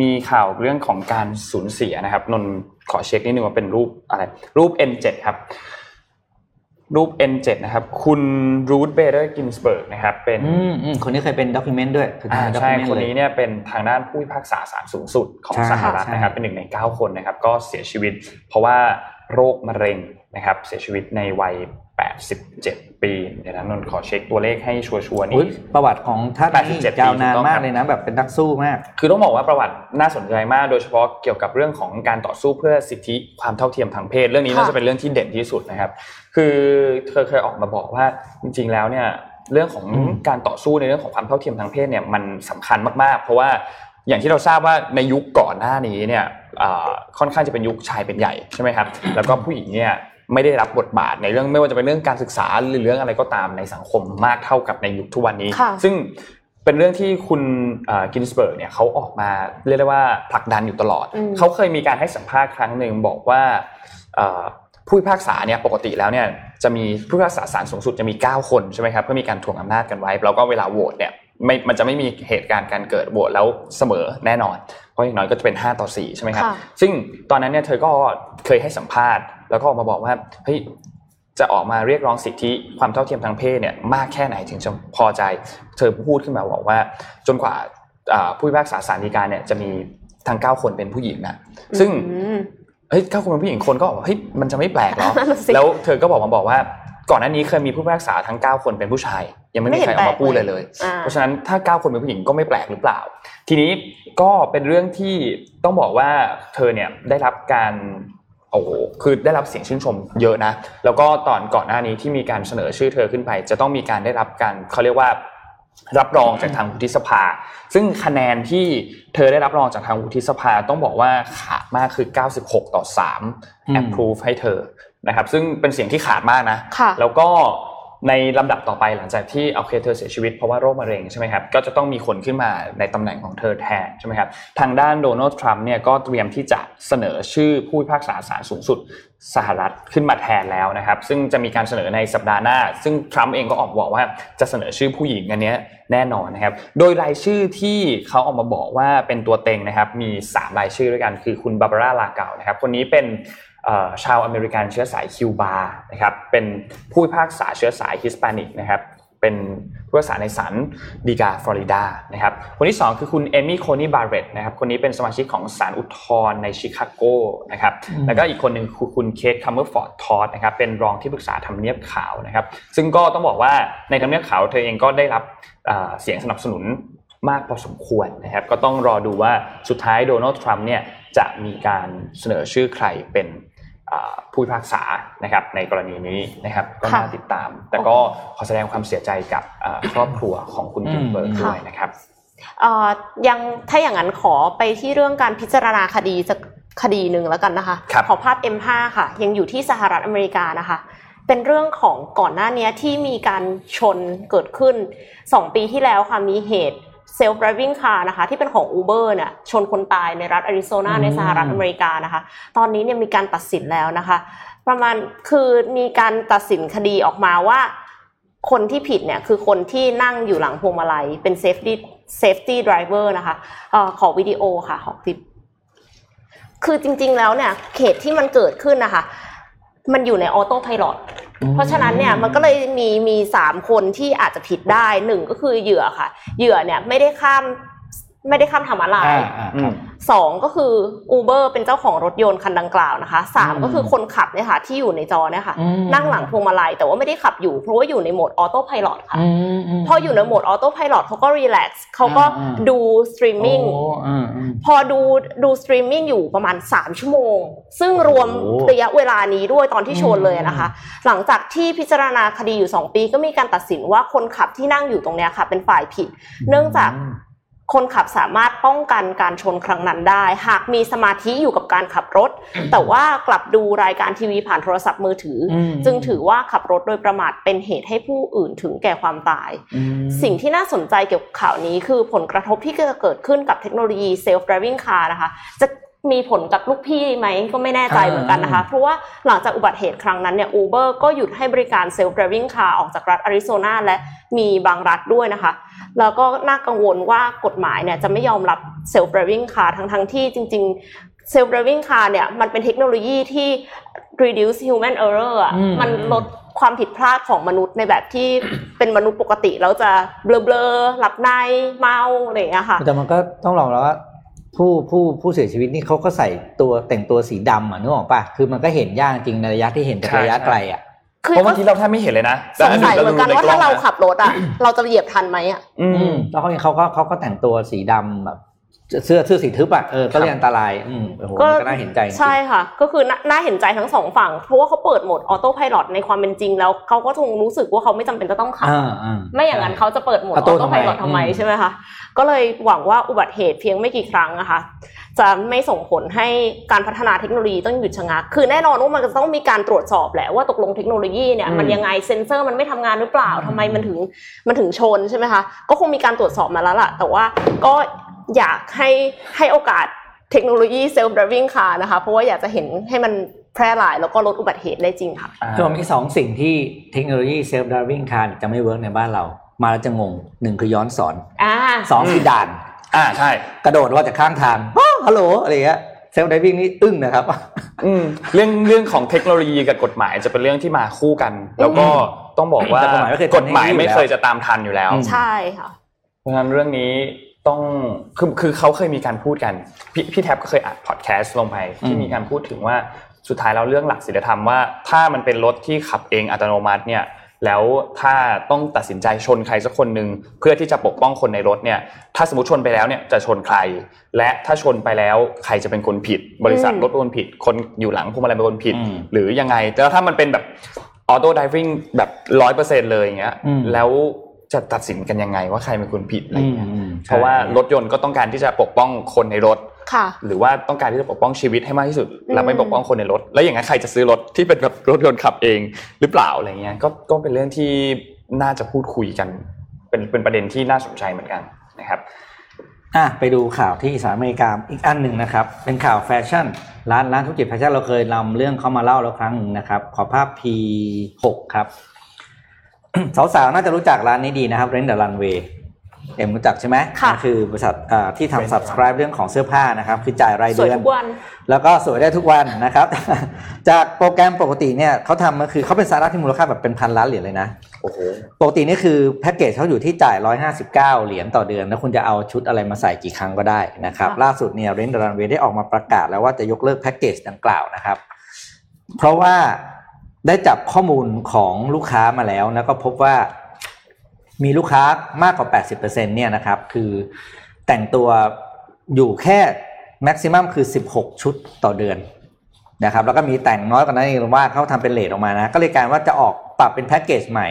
Speaker 2: มีข่าวเรื่องของการสูญเสียนะครับ นนท์ขอเช็คนิดนึงว่าเป็นรูปอะไร รูป N7 ครับ รูป N7 นะครับ คุณรูธเบเดอร์กินสเบิร์กนะครับ เป็น
Speaker 4: อืมอืมคนนี้เคยเป็น document ด้วยเคย
Speaker 2: อ่า
Speaker 4: เป็น
Speaker 2: ใช่
Speaker 4: document
Speaker 2: คน
Speaker 4: เลย
Speaker 2: นี้เนี่ยเป็นทางด้านผู้พิพากษาศาลสูงสุดของ
Speaker 4: ใช่
Speaker 2: สหรัฐ
Speaker 4: ใช่
Speaker 2: นะครับ เป็นหนึ่งในเก้าคนนะครับ ก็เสียชีวิต เพราะว่าโรคมะเร็งนะครับ เสียชีวิตในวัย 87 ปีเดี๋ยวนะนนท์ขอเช็คตัวเลขให้ชัวร์ๆ
Speaker 4: อุ๊ย
Speaker 2: นี่
Speaker 4: ประวัติของท่านนี่
Speaker 2: 87
Speaker 4: ยาวนาน
Speaker 2: ถูกต้อง
Speaker 4: มาก
Speaker 2: ครับ
Speaker 4: เลยนะแบบเป็นนักสู้มาก
Speaker 2: คือต้องบอกว่าประวัติน่าสนใจมาก โดยเฉพาะเกี่ยวกับเรื่องของการต่อสู้เพื่อสิทธิความเท่าเทียมทางเพศ เรื่องนี้
Speaker 3: ค่ะ
Speaker 2: น่าจะเป็นเรื่องที่เด่นที่สุดนะครับ คือเธอเคยออกมาบอกว่าจริง ๆ แล้วเนี่ยเรื่องของ
Speaker 4: อืม
Speaker 2: การต่อสู้ในเรื่องของความเท่าเทียมทางเพศเนี่ยมันสำคัญมากๆ เพราะว่าอย่างที่เราทราบว่าในยุคก่อนหน้านี้เนี่ยอ่าค่อนข้างจะเป็นยุคชายเป็นใหญ่ใช่ไหมครับ แล้วก็ผู้หญิงเนี่ย ไม่ได้รับบทบาทในเรื่องไม่ว่าจะเป็นเรื่องการศึกษาหรือเรื่องอะไรก็ตามในสังคมมากเท่ากับในยุคทุกวันนี้
Speaker 3: ค่ะ
Speaker 2: ซึ่งเป็นเรื่องที่คุณกินสเบิร์กเนี่ยเขาออกมาเรียกได้ว่าผลักดันอยู่ตลอด
Speaker 3: อืม
Speaker 2: เขาเคยมีการให้สัมภาษณ์ครั้งหนึ่งบอกว่าเอ่อผู้พิพากษาเนี่ยปกติแล้วเนี่ยจะมีผู้พิพากษาศาลสูงสุดจะมี 9 คนใช่ไหมครับเพื่อมีการถ่วงอำนาจกันไว้ แล้วก็เวลาโหวตเนี่ยไม่มันจะไม่มีเหตุการณ์การเกิดโหวตแล้วเสมอแน่นอน เพราะอย่างน้อยก็จะเป็น 5 ต่อ 4 ใช่ไหมครับ
Speaker 3: ค่ะ
Speaker 2: ซึ่งตอนนั้นเนี่ยเธอก็เคยให้สัมภาษณ์ แล้วก็ออกมาบอกว่าเฮ้ยจะออกมาเรียกร้องสิทธิความเท่าเทียมทางเพศเนี่ยมากแค่ไหนถึงจะพอใจ เธอพูดขึ้นมาบอกว่า จนกว่าอ่าผู้พิพากษาศาลฎีกาเนี่ยจะมีทั้ง9คนเป็นผู้หญิงนะซึ่ง
Speaker 3: อืม
Speaker 2: เฮ้ยเก้าคนเป็นผู้หญิงคนก็บอกว่าเฮ้ยมันจะไม่แปลกเหรอ
Speaker 3: นั่นน่ะสิ
Speaker 2: แล้วเธอก็บอกมาบอกว่าก่อนหน้านี้เคยมีผู้พิพากษาทั้ง 9 คนเป็นผู้ชาย ยังไม่มีใครออกมาพูดเลยเลย
Speaker 3: อ่า
Speaker 2: เพราะฉะนั้นถ้า 9 คนเป็นผู้หญิงก็ไม่แปลกหรือเปล่า ทีนี้ก็เป็นเรื่องที่ต้องบอกว่าเธอเนี่ยได้รับการ โอ้โหคือได้รับเสียงชื่นชมเยอะนะ แล้วก็ตอนก่อนหน้านี้ที่มีการเสนอชื่อเธอขึ้นไป จะต้องมีการได้รับการเขาเรียกว่ารับรองจากทางวุฒิสภา ซึ่งคะแนนที่เธอได้รับรองจากทางวุฒิสภาต้องบอกว่าขาดมากคือ 96 ต่อ
Speaker 4: อืม
Speaker 2: 3 approve ให้เธอนะครับ ซึ่งเป็นเสียงที่ขาดมากนะ
Speaker 3: ค่ะ
Speaker 2: แล้วก็ ในลำดับต่อไปหลังจากที่โอเคเธอเสียชีวิตเพราะว่าโรคมะเร็งใช่ไหมครับก็จะต้องมีคนขึ้นมาในตำแหน่งของเธอแทนใช่ไหมครับทางด้านโดนัลด์ทรัมป์เนี่ยก็เตรียมที่จะเสนอชื่อผู้พิพากษาศาลสูงสุดสหรัฐขึ้นมาแทนแล้วนะครับ ซึ่งจะมีการเสนอในสัปดาห์หน้า ซึ่งทรัมป์เองก็ออกบอกว่าจะเสนอชื่อผู้หญิงอันนี้แน่นอนนะครับ โดยรายชื่อที่เขาออกมาบอกว่าเป็นตัวเต็งนะครับ มี 3 รายชื่อด้วยกันคือคุณบาบาร่าลาเกานะครับ คนนี้เป็น ชาวอเมริกันเชื้อสายคิวบานะครับเป็นผู้พิพากษาเชื้อสายฮิสแปนิกนะครับเป็นผู้พิพากษาในศาลฎีกาฟลอริดานะครับคนที่ 2 คือคุณเอมี่โคนีบาร์เรตนะครับคนนี้เป็นสมาชิกของศาลอุทธรณ์ในชิคาโกนะครับแล้วก็อีกคนหนึ่งคือคุณเคทคัมเมอร์ฟอร์ดทอดนะครับเป็นรองที่ปรึกษาทำเนียบขาวนะครับซึ่งก็ต้องบอกว่าในทำเนียบขาวเธอเองก็ได้รับอ่าเสียงสนับสนุนมากพอสมควรนะครับก็ต้องรอดูว่าสุดท้ายโดนัลด์ทรัมป์เนี่ยจะมีการเสนอชื่อใครเป็น ผู้พิพากษานะครับในกรณีนี้นะครับก็น่าติดตาม แต่ก็ขอแสดงความเสียใจกับครอบครัวของคุณกินเบิร์กด้วยนะครับ
Speaker 3: ยังถ้าอย่างนั้นขอไปที่เรื่องการพิจารณาคดีสักคดีหนึ่งแล้วกันนะคะขอภาพ M5 ค่ะ ยังอยู่ที่สหรัฐอเมริกานะคะ เป็นเรื่องของก่อนหน้านี้ที่มีการชนเกิดขึ้น 2 ปีที่แล้วค่ะมีเหตุ เซลฟ์ driving car นะคะที่เป็นของ Uber เนี่ยชนคนตายในรัฐอาริโซนาในสหรัฐอเมริกานะคะ ตอนนี้เนี่ยมีการตัดสินแล้วนะคะ ประมาณคือมีการตัดสินคดีออกมาว่า คนที่ผิดเนี่ยคือคนที่นั่งอยู่หลังพวงมาลัยเป็น safety safety driver นะคะออขอวิดีโอค่ะขอคลิปคือจริงๆแล้วเนี่ยเขตที่มันเกิดขึ้นนะคะ มันอยู่ในออโต้พายロเพราะฉะนั้นเนี่ยมันก็เลยมีมีสามคนที่อาจจะผิดได้หนึ่งก็คือเหยื่อค่ะ เหยื่อเนี่ยไม่ได้ข้าม ไม่ได้ข้ามทำอะไรสองก็คืออูเบอร์เป็นเจ้าของรถยนต์คันดังกล่าวนะคะสามก็คือคนขับเนี่ยค่ะที่อยู่ในจอเนี่ยค่ะนั่งหลังพวงมาลัยแต่ว่าไม่ได้ขับอยู่เพราะว่าอยู่ในโหมด autopilotค่ะพออยู่ในโหมด autopilot เขาก็ relax เขาก็ดูสตรีมมิ่งพอดูดูสตรีมมิ่งอยู่ประมาณสามชั่วโมง ซึ่งรวมระยะเวลานี้ด้วยตอนที่ชนเลยนะคะ หลังจากที่พิจารณาคดีอยู่สองปีก็มีการตัดสินว่าคนขับที่นั่งอยู่ตรงเนี้ยค่ะ เป็นฝ่ายผิด เนื่องจาก คนขับสามารถป้องกันการชนครั้งนั้นได้ หากมีสมาธิอยู่กับการขับรถ แต่ว่ากลับดูรายการทีวีผ่านโทรศัพท์มือถือ จึงถือว่าขับรถโดยประมาทเป็นเหตุให้ผู้อื่นถึงแก่ความตาย สิ่งที่น่าสนใจเกี่ยวกับข่าวนี้คือผลกระทบที่จะเกิดขึ้นกับเทคโนโลยี self driving car นะคะ จะ มีผลกับลูกพี่ไหมก็ไม่แน่ใจเหมือนกันนะคะ เพราะว่าหลังจากอุบัติเหตุครั้งนั้นเนี่ยอูเบอร์ก็หยุดให้บริการ self driving car ออกจากรัฐอาริโซนาและมีบางรัฐด้วยนะคะ แล้วก็น่ากังวลว่ากฎหมายเนี่ยจะไม่ยอมรับ self driving car ทั้งทั้งที่จริงๆ self driving car เนี่ยมันเป็นเทคโนโลยีที่ reduce human error อะมันลดความผิดพลาดของมนุษย์ในแบบที่เป็นมนุษย์ปกติแล้วจะเบลอๆหลับในเมาอะไรอย่างเงี้ยค่ะ
Speaker 4: แต่มันก็ต้องลองแล้วว่า ผู้ผู้ผู้เสียชีวิตนี่เขาก็ใส่ตัวแต่งตัวสีดำอะนึกออกปะคือมันก็เห็นยากจริงในระยะที่เห็นจากระยะไกลอะ
Speaker 2: เพราะบางทีเราแทบไม่เห็นเลยนะ
Speaker 3: สงสัยเหมือนกันว่าถ้าเราขับรถอะ เราจะเหยียบทันไหมอะ
Speaker 4: อืมแล้วเขาเขาก็เขาก็แต่งตัวสีดำแบบ เสื้อเสื้อสีทึบอะเออก็เลยอันตรายอืมโอ้โหก็น่าเห็นใจ
Speaker 3: ใช่ค่ะ ก็คือน่าเห็นใจทั้งสองฝั่ง เพราะว่าเขาเปิดโหมดออโต้พายロในความเป็นจริงแล้วเขาก็คงรู้สึกว่าเขาไม่จำเป็นจะต้องขับไม่อย่างนั้นเขาจะเปิดโหมด autopilot ำไมใช่ไหมคะก็เลยหวังว่าอุบัติเหตุเพียงไม่กี่ครั้งนะคะจะไม่ส่งผลให้การพัฒนาเทคโนโลยีต้องหยุดชะงัก คือแน่นอนว่ามันจะต้องมีการตรวจสอบแหละว่าตกลงเทคโนโลยีเนี่ยมันยังไงเซ็นเซอร์มันไม่ทำงานหรือเปล่าทำไมมันถึงมันถึงชนใช่ไหมคะก็คงมีการตรวจสอบมาแล้วล่ะ แต่ว่าก็ อยากให้ให้โอกาสเทคโนโลยี self-driving car นะคะ เพราะว่าอยากจะเห็นให้มันแพร่หลายแล้วก็ลดอุบัติเหตุได้จริงค่ะ
Speaker 4: คือมีสองสิ่งที่เทคโนโลยี self-driving car จะไม่ work ในบ้านเรา มาแล้วจะงงหนึ่งคือย้อนศรสองคือด่าน
Speaker 2: อ่าใช่
Speaker 4: กระโดดว่าจากข้างทางฮัลโหลอะไรเงี้ย self-driving นี่อึ้งนะครับ
Speaker 2: อืมเรื่องเรื่องของเทคโนโลยีกับกฎหมายจะเป็นเรื่องที่มาคู่กัน แล้วก็ต้องบอกว่ากฎหมายไม่เคยจะตามทันอยู่แล้ว
Speaker 3: ใช่ค่ะ
Speaker 2: เพราะฉะนั้นเรื่องนี้ ต้องคือคือเขาเคยมีการพูดกัน พี่พี่แท็บก็เคยอัดพอดแคสต์ลงไปที่มีการพูดถึงว่าสุดท้ายแล้วเรื่องหลักศีลธรรมว่า ถ้ามันเป็นรถที่ขับเองอัตโนมัติเนี่ยแล้วถ้าต้องตัดสินใจชนใครสักคนหนึ่งเพื่อที่จะปกป้องคนในรถเนี่ย ถ้าสมมติชนไปแล้วเนี่ยจะชนใคร และถ้าชนไปแล้วใครจะเป็นคนผิด บริษัทรถเป็นคนผิด คนอยู่หลังพวงมาลัยเป็นคนผิด หรือยังไงแต่ถ้ามันเป็นแบบออโต้ดิวิ่งแบบร้อยเปอร์เซ็นเลยอย่างเงี้ยแล้ว จะตัดสินกันยังไงว่าใครเป็นคนผิดอะไรเงี้ยเพราะว่ารถยนต์ก็ต้องการที่จะปกป้องคนในรถหรือว่าต้องการที่จะปกป้องชีวิตให้มากที่สุด และไม่ปกป้องคนในรถ แล้วอย่างนั้นใครจะซื้อรถที่เป็นแบบรถยนต์ขับเองหรือเปล่าอะไรเงี้ยก็ก็เป็นเรื่องที่น่าจะพูดคุยกัน เป็นเป็นประเด็นที่น่าสนใจเหมือนกันนะครับ
Speaker 4: อะไปดูข่าวที่สหรัฐอเมริกาอีกอันหนึ่งนะครับ เป็นข่าวแฟชั่น ร้านร้านธุรกิจแฟชั่นเราเคยนำเรื่องเขามาเล่าแล้วครั้งหนึ่งนะครับ ขอภาพ P6 ครับ สาวๆ น่าจะรู้จักร้านนี้ดีนะครับ Rent the Runway เอ็มรู้จักใช่ไหม
Speaker 3: ค่ะ
Speaker 4: คือบริษัทที่ทำ subscribe เรื่องของเสื้อผ้านะครับ คือจ่ายรายเดือน
Speaker 3: ทุกวัน
Speaker 4: แล้วก็สวยได้ทุกวันนะครับ จากโปรแกรมปกติเนี่ยเขาทำก็คือเขาเป็นสาระที่มูลค่าแบบเป็นพันล้านเหรียญเลยนะ
Speaker 2: โอ้โห
Speaker 4: ปกตินี่คือแพ็กเกจเขาอยู่ที่จ่าย 159 เหรียญต่อเดือน แล้วคุณจะเอาชุดอะไรมาใส่กี่ครั้งก็ได้นะครับ ล่าสุดเนี่ยเรนด์รันเวย์ได้ออกมาประกาศแล้วว่าจะยกเลิกแพ็กเกจดังกล่าวนะครับ เพราะว่า ได้จับข้อมูลของลูกค้ามาแล้วแล้วก็พบว่ามีลูกค้ามากกว่า 80%เนี่ยนะครับ คือแต่งตัวอยู่แค่ maximum คือ 16 ชุดต่อเดือนนะครับ แล้วก็มีแต่งน้อยกว่านั้นเองว่าเขาทำเป็น rate ออกมานะ ก็เลยการว่าจะออกปรับเป็นแพ็กเกจใหม่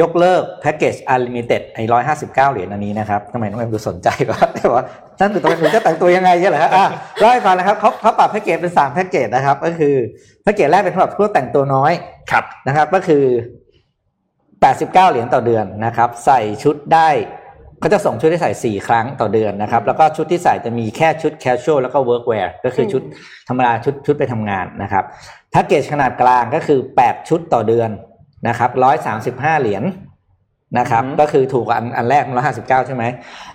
Speaker 4: ยกเลิกแพ็กเกจ unlimited ไอ้ร้อยห้าสิบเก้าเหรียญอันนี้นะครับทำไมน้องเอ็มดูสนใจวะแต่ว่าท่านตื่นตัวหนูจะแต่งตัวยังไงเนี่ยเหรอฮะอะเล่าให้ฟังนะครับเขาเขาปรับแพ็กเกจเป็นสามแพ็กเกจนะครับ ก็คือ แพ็กเกจแรกเป็นสำหรับพวกแต่งตัวน้อย
Speaker 2: ครับ
Speaker 4: นะครับ ก็คือ 89 เหรียญต่อเดือนนะครับ ใส่ชุดได้เขาจะส่งชุดให้ใส่ 4 ครั้งต่อเดือนนะครับ แล้วก็ชุดที่ใส่จะมีแค่ชุด casual แล้วก็ workwear ก็คือชุดธรรมดาชุดชุดไปทำงานนะครับแพ็กเกจขนาดกลางก็คือ 8 ชุดต่อเดือนนะครับ135 เหรียญนะครับ
Speaker 2: อือฮึ
Speaker 4: ก็คือถูกกว่าอันอันแรก159ใช่ไหม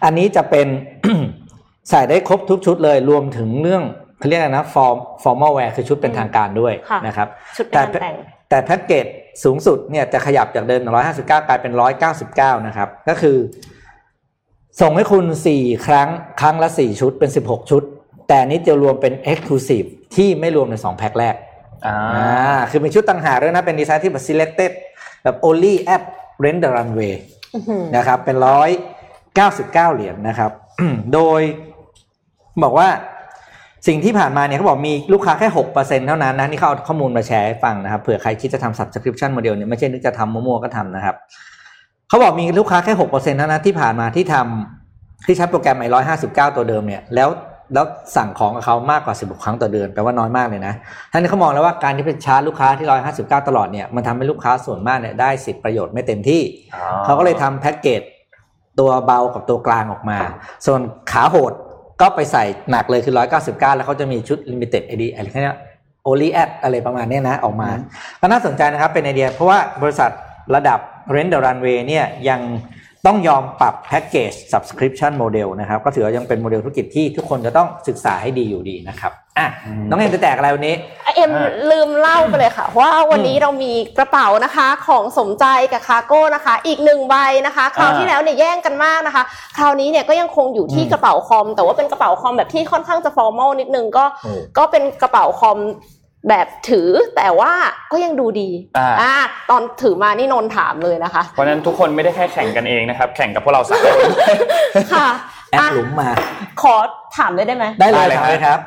Speaker 4: อันนี้จะเป็นใส่ได้ครบทุกชุดเลยรวมถึงเรื่อง เขาเรียกอะไรนะ form formal wear คือชุดเป็นทางการด้วย
Speaker 3: ค่ะ
Speaker 4: นะครับ
Speaker 3: ชุดเป็นงานแต่ง
Speaker 4: แต่แพ็กเกจสูงสุดเนี่ยจะขยับจากเดิม 159 กลายเป็น 199 นะครับ ก็คือ ส่งให้คุณ 4 ครั้งครั้งละ 4 ชุดเป็น 16 ชุด แต่อันนี้จะรวมเป็น Exclusive ที่ไม่รวมใน 2 แพ็คแรก
Speaker 2: อ่า
Speaker 4: อ่าคือเป็นชุดต่างหากด้วยนะ เป็นดีไซน์ที่แบบ selected แบบ only at rent the runway
Speaker 3: อื้อหือ
Speaker 4: นะครับ เป็นร้อยเก้าสิบเก้าเหรียญนะครับ โดยบอกว่า สิ่งที่ผ่านมาเนี่ยเขาบอกมีลูกค้าแค่หกเปอร์เซ็นเท่านั้นนะนี่เขาเอาข้อมูลมาแชร์ให้ฟังนะครับเผื่อใครคิดจะทำ subscription model เนี่ยไม่ใช่นึกจะทำมั่วๆก็ทำนะครับเขาบอกมีลูกค้าแค่หกเปอร์เซ็นเท่านั้นที่ผ่านมาที่ทำที่ใช้โปรแกรมไอ้ร้อยห้าสิบเก้าตัวเดิมเนี่ยแล้วแล้วสั่งของกับเขามากกว่าสิบครั้งต่อเดือนแปลว่าน้อยมากเลยนะท่านนี้เขามองแล้วว่าการที่เป็นชาร์จลูกค้าที่ร้อยห้าสิบเก้าตลอดเนี่ยมันทำให้ลูกค้าส่วนมากเนี่ยได้สิทธิประโยชน์ไม่เต็มที่ เขาก็เลยทำแพ็กเกจตัวเบากับตัวกลางออกมา ส่วนขาโหด ก็ไปใส่หนักเลยคือ 199 แล้วเขาจะมีชุด limited ID อะไรแค่เนี้ย only at อะไรประมาณเนี้ยนะออกมา ก็น่าสนใจนะครับเป็นไอเดีย เพราะว่าบริษัทระดับ Rent the Runway เนี่ยยัง ต้องยอมปรับแพ็กเกจ subscription model นะครับ ก็ถือว่ายังเป็นโมเดลธุรกิจที่ทุกคนจะต้องศึกษาให้ดีอยู่ดีนะครับอะน้องเอ็มจะแจกอะไรวันนี้
Speaker 3: เอ็ม
Speaker 2: อ่า
Speaker 3: ลืมเล่าไปเลยค่ะ ว่าวันนี้เรามีกระเป๋านะคะของสมใจกับคาร์โก้นะคะ อีกหนึ่งใบนะคะ คราวที่แล้วเนี่ยแย่งกันมากนะคะ คราวนี้เนี่ยก็ยังคงอยู่ที่
Speaker 4: อืม
Speaker 3: กระเป๋าคอม แต่ว่าเป็นกระเป๋าคอมแบบที่ค่อนข้างจะ formal นิดนึงก็
Speaker 4: โอ้
Speaker 3: ก็เป็นกระเป๋าคอม แบบถือแต่ว่าก็ยังดูดี
Speaker 2: อ่า
Speaker 3: อ่าตอนถือมานี่นนท์ถามเลยนะคะ
Speaker 2: เพราะฉะนั้นทุกคนไม่ได้แค่แข่งกันเองนะครับ แข่งกับพวกเราสามคน
Speaker 3: ค่ะ
Speaker 4: แอด
Speaker 3: อะ
Speaker 4: หลุมมา
Speaker 3: ขอถามได้ได้ไหม
Speaker 4: ได้เลย
Speaker 2: ได้เลย
Speaker 4: ครับเลยครับ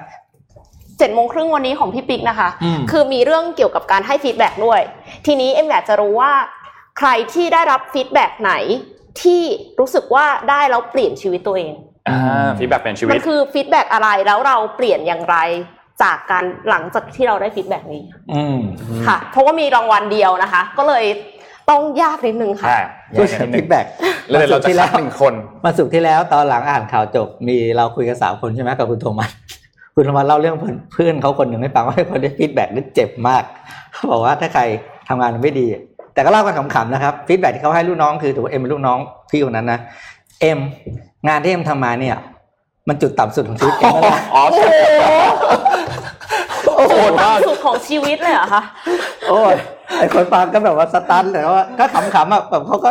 Speaker 3: เจ็ดโมงครึ่งวันนี้ของพี่ปิ๊กนะคะ
Speaker 4: อืม
Speaker 3: คือมีเรื่องเกี่ยวกับการให้ฟีดแบ็กด้วย ทีนี้เอ็มอยากจะรู้ว่า ใครที่ได้รับฟีดแบ็กไหนที่รู้สึกว่าได้แล้วเปลี่ยนชีวิตตัวเอง
Speaker 2: อ่าฟีดแบ็กเป็นชีวิ
Speaker 3: มั
Speaker 2: ต
Speaker 3: นคือฟีดแบ็กอะไรแล้วเราเปลี่ยนอย่างไร จากการหลังจากที่เราได้ฟีดแบ็กนี้
Speaker 4: อืม
Speaker 3: ค่ะ เพราะว่ามีรางวัลเดียวนะคะ ก็เลยต้องยากนิดนึงค่ะ
Speaker 2: อ่า
Speaker 4: ผู้
Speaker 2: แยก
Speaker 4: ช
Speaker 2: กันนิดนึ
Speaker 4: ฟี
Speaker 2: ง
Speaker 4: ดแบ็ก
Speaker 2: แล้วเดี๋ยวเราจะคัดหนึ่งคน
Speaker 4: มาสุกร์ที่แล้วตอนหลังอ่านข่าวจบมีเราคุยกันสามคนใช่ไหมกับคุณโทมัสคุณโทมัสเล่าเรื่องเพื่อนเพื่อนเขาคนหนึ่งให้ฟังว่าคนได้ฟีดแบ็กนี่เจ็บมากเขาบอกว่าถ้าใครทำงานไม่ดี แต่ก็เล่ากันขำๆนะครับฟีดแบ็กที่เขาให้ลูกน้องคือถือว่าเอ็มเป็นลูกน้องพี่คนนั้นนะเอ็มงานที่เอ็มทำมาเนี่ย มันจุดต่ำสุดของชีวิตเอ็มแล้วนะ
Speaker 2: อ๋อ
Speaker 3: โอ้
Speaker 2: ใช่
Speaker 3: โห
Speaker 2: โอ้โหมาก
Speaker 3: สุดของชีวิตเลยเหรอคะ
Speaker 4: โอ้ยไอคนฟังก็แบบว่าสตันแต่ว่าก็ขำๆอะแบบเขาก็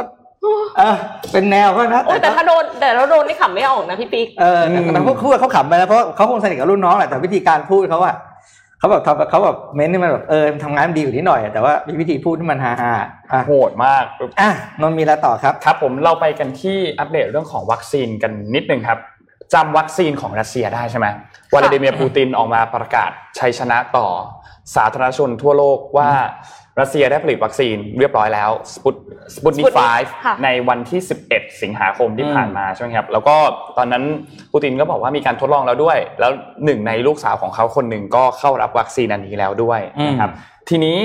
Speaker 4: เออเป็นแนวเขานะ
Speaker 3: โอ้ยแต่
Speaker 4: ก็
Speaker 3: ถ้าโดนแต่เราโดนนี่ขำไม่ออกนะพี่ปิ๊ก
Speaker 4: เออแต่แต่พวกพูดเขาขำไปนะเพราะเขาคงสนิทกับรุ่นน้องแหละแต่วิธีการพูดเขาอะเขาแบบทำเขาแบบเม้นที่มันแบบเออทำงานดีกว่านี้หน่อย แต่ว่ามีวิธีพูดที่มันฮาฮาๆอะ
Speaker 2: โหดมาก
Speaker 4: อะนนท์มีอะไรต่อครับ
Speaker 2: ครับ ผมเราไปกันที่อัปเดตเรื่องของวัคซีนกันนิดนึงครับ จำวัคซีนของรัสเซียได้ใช่ไหมวลาดิเมียร์ปูตินออกมาประกาศชัยชนะต่อสาธารณชนทั่วโลกว่ารัสเซียได้ผลิตวัคซีนเรียบร้อยแล้วสปุตสปุตนิก
Speaker 3: Sputnik ค่ะ
Speaker 2: 5ในวันที่ 11 สิงหาคมที่
Speaker 4: อืม
Speaker 2: ผ่านมาใช่ไหมครับแล้วก็ตอนนั้นปูตินก็บอกว่ามีการทดลองแล้วด้วย แล้วหนึ่งในลูกสาวของเขาคนหนึ่งก็เข้ารับวัคซีนอันนี้แล้วด้วยนะครับทีนี้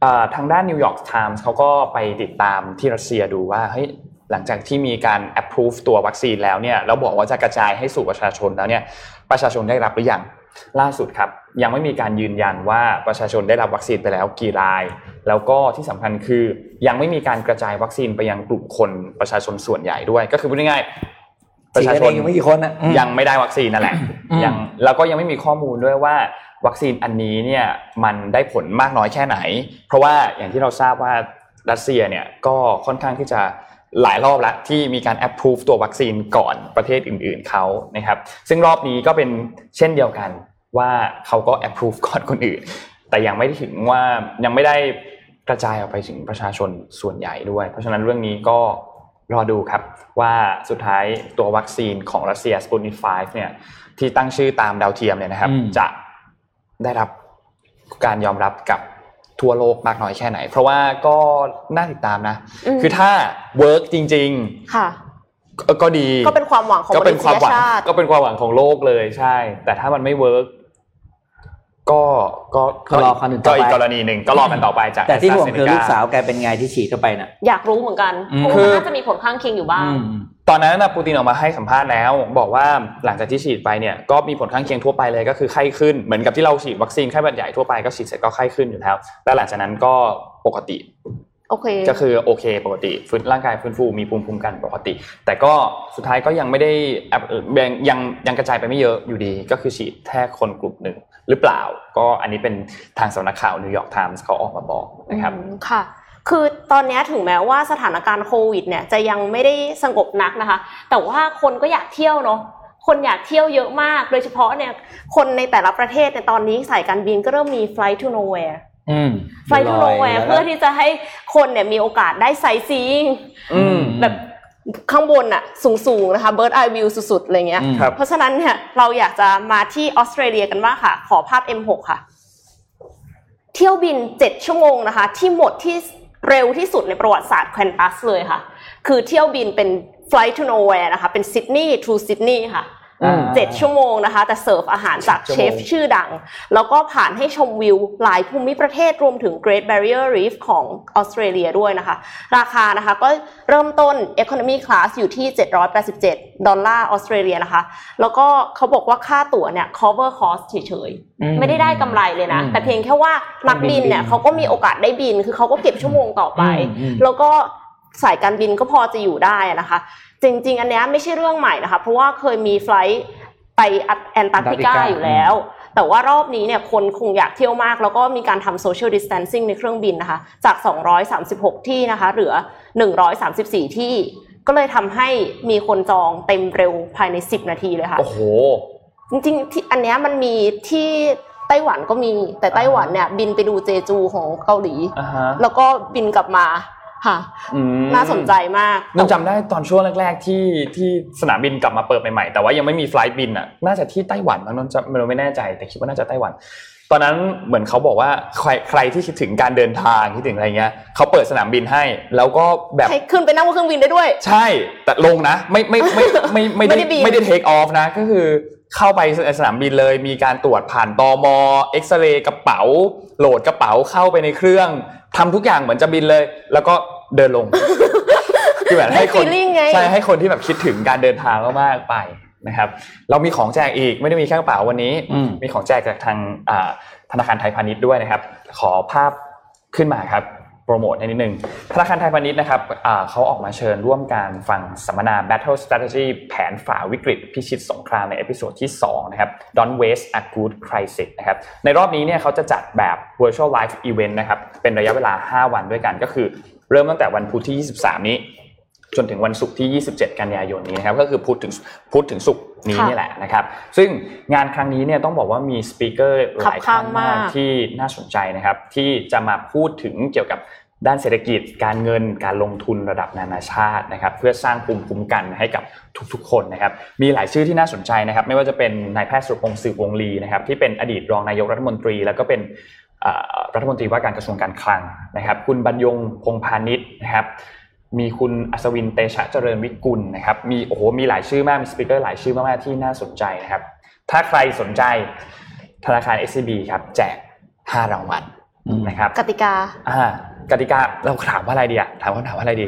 Speaker 2: เอ่อทางด้านนิวยอร์กไทมส์เขาก็ไปติดตามที่รัสเซียดูว่าเฮ้ย หลังจากที่มีการ approve ตัววัคซีนแล้วเนี่ยแล้วบอกว่าจะกระจายให้สู่ประชาชนแล้วเนี่ยประชาชนได้รับหรือยังล่าสุดครับ ยังไม่มีการยืนยันว่าประชาชนได้รับวัคซีนไปแล้วกี่ราย แล้วก็ที่สำคัญคือยังไม่มีการกระจายวัคซีนไปยังกลุ่มคนประชาชนส่วนใหญ่ด้วย ก็คือพูดง่ายๆประ
Speaker 4: ฉีด
Speaker 2: ชา
Speaker 4: กัน
Speaker 2: ช
Speaker 4: เอนงยังไม่กี่คนนะอืม
Speaker 2: ยังไม่ได้วัคซีนนั่นแหละ
Speaker 4: อืม
Speaker 2: ยังแล้วก็ยังไม่มีข้อมูลด้วยว่าวัคซีนอันนี้เนี่ยมันได้ผลมากน้อยแค่ไหน เพราะว่าอย่างที่เราทราบว่ารัสเซียเนี่ยก็ค่อนข้างที่จะ หลายรอบแล้วที่มีการ approve ตัววัคซีนก่อนประเทศอื่นๆเขานะครับ ซึ่งรอบนี้ก็เป็นเช่นเดียวกันว่าเขาก็ approve ก่อนคนอื่น แต่ยังไม่ได้ถึงว่ายังไม่ได้กระจายออกไปถึงประชาชนส่วนใหญ่ด้วย เพราะฉะนั้นเรื่องนี้ก็รอดูครับว่าสุดท้ายตัววัคซีนของรัสเซียสปุตนิก5เนี่ยที่ตั้งชื่อตามดาวเทียมเนี่ยนะครับ
Speaker 4: อืม
Speaker 2: จะได้รับการยอมรับกับ ทั่วโลกมากน้อยแค่ไหน เพราะว่าก็น่าติดตามนะ
Speaker 3: อืม
Speaker 2: คือถ้า work จริง
Speaker 3: ค่ะ
Speaker 2: ๆก็ก็ดี
Speaker 3: ก็เป็นความหวังของ
Speaker 2: ก็เป็นความหวังมนุษย
Speaker 3: ชาติ
Speaker 2: ก็เป็นความหวังของโลกเลยใช่ แต่ถ้ามันไม่ work ก็ก็ก็
Speaker 4: รอคนอื่นต่
Speaker 2: ก็
Speaker 4: อี
Speaker 2: กกรณีหนึ่งก็รอกันต่อไปจาก
Speaker 4: แต่ที่ห่วงคือ
Speaker 2: AstraZeneca
Speaker 4: ลูกสาวแกเป็นไงที่ฉีดเข้าไปน่ะ
Speaker 3: อยากรู้เหมือนกัน
Speaker 4: อืม
Speaker 3: เพราะว่าน่าจะมีผลข้างเคียงอยู่บ้าง
Speaker 4: อืม
Speaker 2: ตอนนั้นนะปูตินออกมาให้สัมภาษณ์แล้ว บอกว่าหลังจากที่ฉีดไปเนี่ยก็มีผลข้างเคียงทั่วไปเลยก็คือไข้ขึ้นเหมือนกับที่เราฉีดวัคซีนไข้หวัดใหญ่ทั่วไปก็ฉีดเสร็จก็ไข้ขึ้นอยู่แล้วแล้วหลังจากนั้นก็ปกติ
Speaker 3: โอเค
Speaker 2: ก็คือโอเคปกติฟื้นร่างกายฟื้นฟูมีภูมิคุ้มกันปกติ แต่ก็สุดท้ายก็ยังไม่ได้แอบเอ่อยังยังยังกระจายไปไม่เยอะอยู่ดี ก็คือฉีดแค่คนกลุ่มหนึ่งหรือเปล่า ก็อันนี้เป็นทางสำนักข่าวนิวยอร์กไทมส์เขาออกมาบอกนะครับ
Speaker 3: อืมค่ะ คือตอนเนี้ยถึงแม้ว่าสถานการณ์โควิดเนี่ยจะยังไม่ได้สงบนักนะคะ แต่ว่าคนก็อยากเที่ยวเนาะคนอยากเที่ยวเยอะมาก โดยเฉพาะเนี่ยคนในแต่ละประเทศในยตอนนี้สายการบินก็เริ่มมี flight to nowhere
Speaker 4: อืม
Speaker 3: flight to
Speaker 4: ลย
Speaker 3: nowhere
Speaker 4: แล้วก็
Speaker 3: เพื่อที่จะให้คนเนี่ยมีโอกาสได้ไซซิ่ง
Speaker 2: อืม
Speaker 3: แบบข้างบนอะสูงๆนะคะ bird eye view สุดๆอะไรเงี้ย
Speaker 4: อืม
Speaker 2: ครับ
Speaker 3: เพราะฉะนั้นเนี่ยเราอยากจะมาที่ออสเตรเลียกันบ้างค่ะ ขอภาพ M6 ค่ะ เที่ยวบิน 7 ชั่วโมงนะคะ ที่หมดที่ เร็วที่สุดในประวัติศาสตร์แควนตัสเลยค่ะ คือเที่ยวบินเป็น flight to nowhere นะคะ เป็น Sydney to Sydney ค่ะ
Speaker 4: อ่า
Speaker 3: เจ็ดชั่วโมงนะคะ แต่เสิร์ฟอาหารจาก
Speaker 2: ชั่ว
Speaker 3: เช
Speaker 2: โมง
Speaker 3: ฟชื่อดัง แล้วก็ผ่านให้ชมวิวหลายภูมิประเทศรวมถึง Great Barrier Reef ของออสเตรเลียด้วยนะคะ ราคานะคะก็เริ่มต้น Economy Class อยู่ที่ 787 ดอลลาร์ออสเตรเลียนะคะ แล้วก็เขาบอกว่าค่าตั๋วเนี่ย cover cost เฉย
Speaker 4: อืม
Speaker 3: ๆไม่ได้ได้กำไรเลยนะ
Speaker 4: อืม
Speaker 3: แต่เพียงแค่ว่านักบินเนี่ย
Speaker 4: บิน
Speaker 3: เขาก็มีโอกาสได้บิน คือเขาก็เก็บชั่วโมงต่อไป
Speaker 4: อืมอืม
Speaker 3: แล้วก็สายการบินก็พอจะอยู่ได้อะนะคะจริง ๆ อันเนี้ยไม่ใช่เรื่องใหม่นะคะ เพราะว่าเคยมีไฟลท์ไปแอนตาร์กติกา
Speaker 4: Antarctica
Speaker 3: อยู่แล้ว แต่ว่ารอบนี้เนี่ยคนคงอยากเที่ยวมาก แล้วก็มีการทำ social distancing ในเครื่องบินนะคะ จาก 236 ที่นะคะ เหลือ 134 ที่ ก็เลยทำให้มีคนจองเต็มเร็วภายใน 10 นาทีเลยค่ะ
Speaker 2: โอ้โห
Speaker 3: จริงๆที่อันเนี้ยมันมีที่ไต้หวันก็มี แต่ไต้หวันเนี่ยบินไปดูเจจูของเกาหลี
Speaker 2: อ่าฮะ
Speaker 3: แล้วก็บินกลับมา ค่ะ
Speaker 2: อืม
Speaker 3: น่าสนใจมาก
Speaker 2: นงจำได้ตอนช่วงแรก ๆ ที่ที่สนามบินกลับมาเปิดใหม่ๆ แต่ว่ายังไม่มีไฟลท์บินอะน่าจะที่ไต้หวันมั้งนนจะไม่รู้ไม่แน่ใจ แต่คิดว่าน่าจะไต้หวัน ตอนนั้นเหมือนเขาบอกว่าใครใครที่คิดถึงการเดินทางคิดถึงอะไรเงี้ยเขาเปิดสนามบินให้ แล้วก็แบบ
Speaker 3: ให้ขึ้นไปนั่งบนเครื่องบินได้ด้วย
Speaker 2: ใช่ แต่ลงนะไม่ไม่ไม่ไม่ไม่ได้
Speaker 3: ไม่ได้บิน
Speaker 2: ไม่ได้เทคออฟนะก็คือเข้าไปสนามบินเลยมีการตรวจผ่านตมเอ็กซเรย์กระเป๋า โหลดกระเป๋าเข้าไปในเครื่องทำทุกอย่างเหมือนจะบินเลย แล้วก็ เดินลง คือแบบให้คน
Speaker 3: ได้ feeling ไง
Speaker 2: ใช่ให้คนที่แบบคิดถึงการเดินทางมากๆไปนะครับ เรามีของแจกอีกไม่ได้มีแค่กระเป๋าวันนี้
Speaker 4: อืม
Speaker 2: มีของแจกจากทางอ่าธนาคารไทยพาณิชย์ด้วยนะครับ ขอภาพขึ้นมาครับโปรโมทให้นิดนึงธนาคารไทยพาณิชย์นะครับอ่าเขาออกมาเชิญร่วมการฟังสัมมนา Battle Strategy แผนฝ่าวิกฤต พิชิตสงครามใน episode ที่ 2 นะครับ Don't Waste a Good Crisis นะครับ ในรอบนี้เนี่ยเขาจะจัดแบบ Virtual Live Event นะครับ เป็นระยะเวลา 5 วันด้วยกันก็คือ เริ่มตั้งแต่วันพุธที่ 23 นี้ จนถึงวันศุกร์ที่ 27 กันยายนนี้นะครับก็คือพุธถึงพุธถึงศุกร์นี้
Speaker 3: ค่ะ
Speaker 2: นี่แหละนะครับซึ่งงานครั้งนี้เนี่ยต้องบอกว่ามี speakerหลายท่าน
Speaker 3: คับข้างมามา
Speaker 2: กกที่น่าสนใจนะครับที่จะมาพูดถึงเกี่ยวกับด้านเศรษฐกิจการเงินการลงทุนระดับนานาชาตินะครับเพื่อสร้างภูมิคุ้มกันให้กับทุกๆ คนนะครับมีหลายชื่อที่น่าสนใจนะครับ ไม่ว่าจะเป็นนายแพทย์สุรพงศ์สืบวงลีนะครับที่เป็นอดีตรองนายกรัฐมนตรี แล้วก็เป็นเอ่อ รัฐมนตรีว่าการกระทรวงการคลังนะครับ คุณบรรยงพงพาณิชย์นะครับมีคุณอัศวินเตชะเจริญวิกุลนะครับ มีโอ้โหมีหลายชื่อมากมีสปีกเกอร์หลายชื่อมากๆที่น่าสนใจนะครับ ถ้าใครสนใจธนาคาร SCB ครับ แจก 5 รางวัล
Speaker 4: อืม
Speaker 2: นะครับ
Speaker 3: กติกา
Speaker 2: อ่ากติกาเราถามว่าอะไรดีอะถามคำถามว่าอะไรดี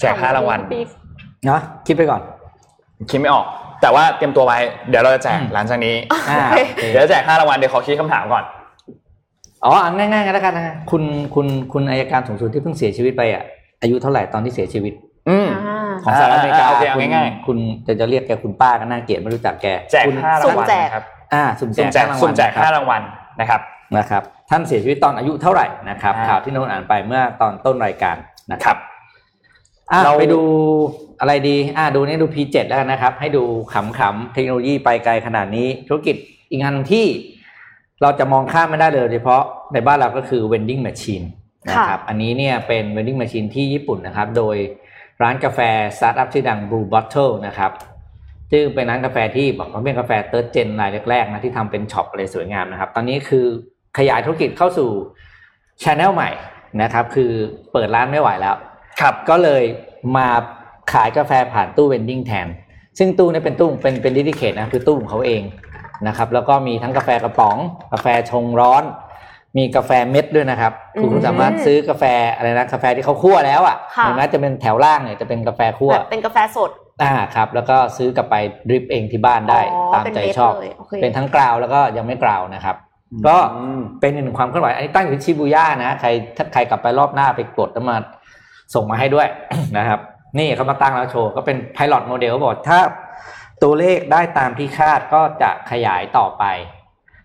Speaker 2: แจก 5 รางวัล
Speaker 4: เนาะคิดไปก่อน
Speaker 2: คิดไม่ออก แต่ว่าเตรียมตัวไว้ เดี๋ยวเราจะแจก
Speaker 4: อืม
Speaker 2: หลังจากนี้
Speaker 4: อ่า
Speaker 3: โอเค
Speaker 4: โอเค
Speaker 2: เดี๋ยวจะแจก 5 รางวัลเดี๋ยวขอคิดคำถามก่อน
Speaker 4: อ๋ออันง่ายๆกันแล้วกันนะคุณคุณคุณอายการสูงสุดที่เพิ่งเสียชีวิตไปอะอายุเท่าไหร่ตอนที่เสียชีวิต
Speaker 2: อืม
Speaker 3: อ่า
Speaker 4: ของสหรัฐอเมริกา
Speaker 2: อ่าโอเคเอา
Speaker 4: คุณ
Speaker 2: ง่าย
Speaker 4: คุณจะจะเรียกแกคุณป้าก็น่าเกลียดไม่รู้จักแก
Speaker 2: แจก
Speaker 4: คุณ
Speaker 2: 5รางวัล
Speaker 3: สุ่มแจก
Speaker 2: นะครับ
Speaker 4: อ่าสุ่มแจ
Speaker 2: สุ่ม
Speaker 4: ก
Speaker 2: แจก
Speaker 4: ห้ารางวัล
Speaker 2: สุ่มแจก
Speaker 4: นะครับ
Speaker 2: 5รางวัลนะครับ
Speaker 4: นะครับท่านเสียชีวิตตอนอายุเท่าไหร่นะครับ
Speaker 2: อ่า
Speaker 4: ข่าวที่โน้นอ่านไปเมื่อตอนต้นรายการนะค
Speaker 2: ครับรับ
Speaker 4: อะ
Speaker 2: เรา
Speaker 4: ไปดูอะไรดีอ่าดูนี่ดู P7 แล้วกันนะครับ ให้ดูขำๆเทคโนโลยีไปไกลขนาดนี้ ธุรกิจอีกงานหนึ่งที่ เราจะมองข้ามไม่ได้เลยโดยเฉพาะในบ้านเราก็คือ vending machine นะครับอันนี้เนี่ยเป็น vending machine ที่ญี่ปุ่นนะครับ โดยร้านกาแฟสตาร์ทอัพชื่อดัง Blue Bottle นะครับซึ่งเป็นร้านกาแฟที่บอกว่าเป็นกาแฟ third gen รายแรกๆนะที่ทำเป็นช็อปอะไรสวยงามนะครับ ตอนนี้คือขยายธุรกิจเข้าสู่ช anel ใหม่นะครับ คือเปิดร้านไม่ไหวแล้ว
Speaker 2: ครับ
Speaker 4: ก็เลยมาขายกาแฟผ่านตู้ vending แทน ซึ่งตู้นี้เป็นตู้เป็นเป็น dedicate นะคือตู้ของเขาเอง นะครับ แล้วก็มีทั้งกาแฟกระป๋อง กาแฟชงร้อน มีกาแฟเม็ดด้วยนะครับคือคุณ
Speaker 3: อืม
Speaker 4: สามารถซื้อกาแฟอะไรนะกาแฟที่เขาคั่วแล้วอะ
Speaker 3: ค่ะ
Speaker 4: เห็นไหมจะเป็นแถวล่างเนี่ยจะเป็นกาแฟคั่ว
Speaker 3: แบบเป็นกาแฟสด
Speaker 4: อ่าครับ แล้วก็ซื้อกลับไปดริปเองที่บ้านได้
Speaker 3: อ๋อ
Speaker 4: ตาม
Speaker 3: เป็น
Speaker 4: ใจ
Speaker 3: เม็ด
Speaker 4: ชอบ
Speaker 3: เลยโอเค
Speaker 4: เป็นทั้งกราวแล้วก็ยังไม่กราวนะครับก็
Speaker 2: อืม
Speaker 4: เป็นอีกหนึ่งความเคลื่อนไหวอันนี้ตั้งอยู่ที่ชิบูย่านะใครถ้าใครกลับไปรอบหน้าไปกดแล้วมาส่งมาให้ด้วยนะครับ นี่เขามาตั้งแล้วโชว์ก็เป็น pilot model เขาบอกถ้า ตัวเลขได้ตามที่คาดก็จะขยายต่อไป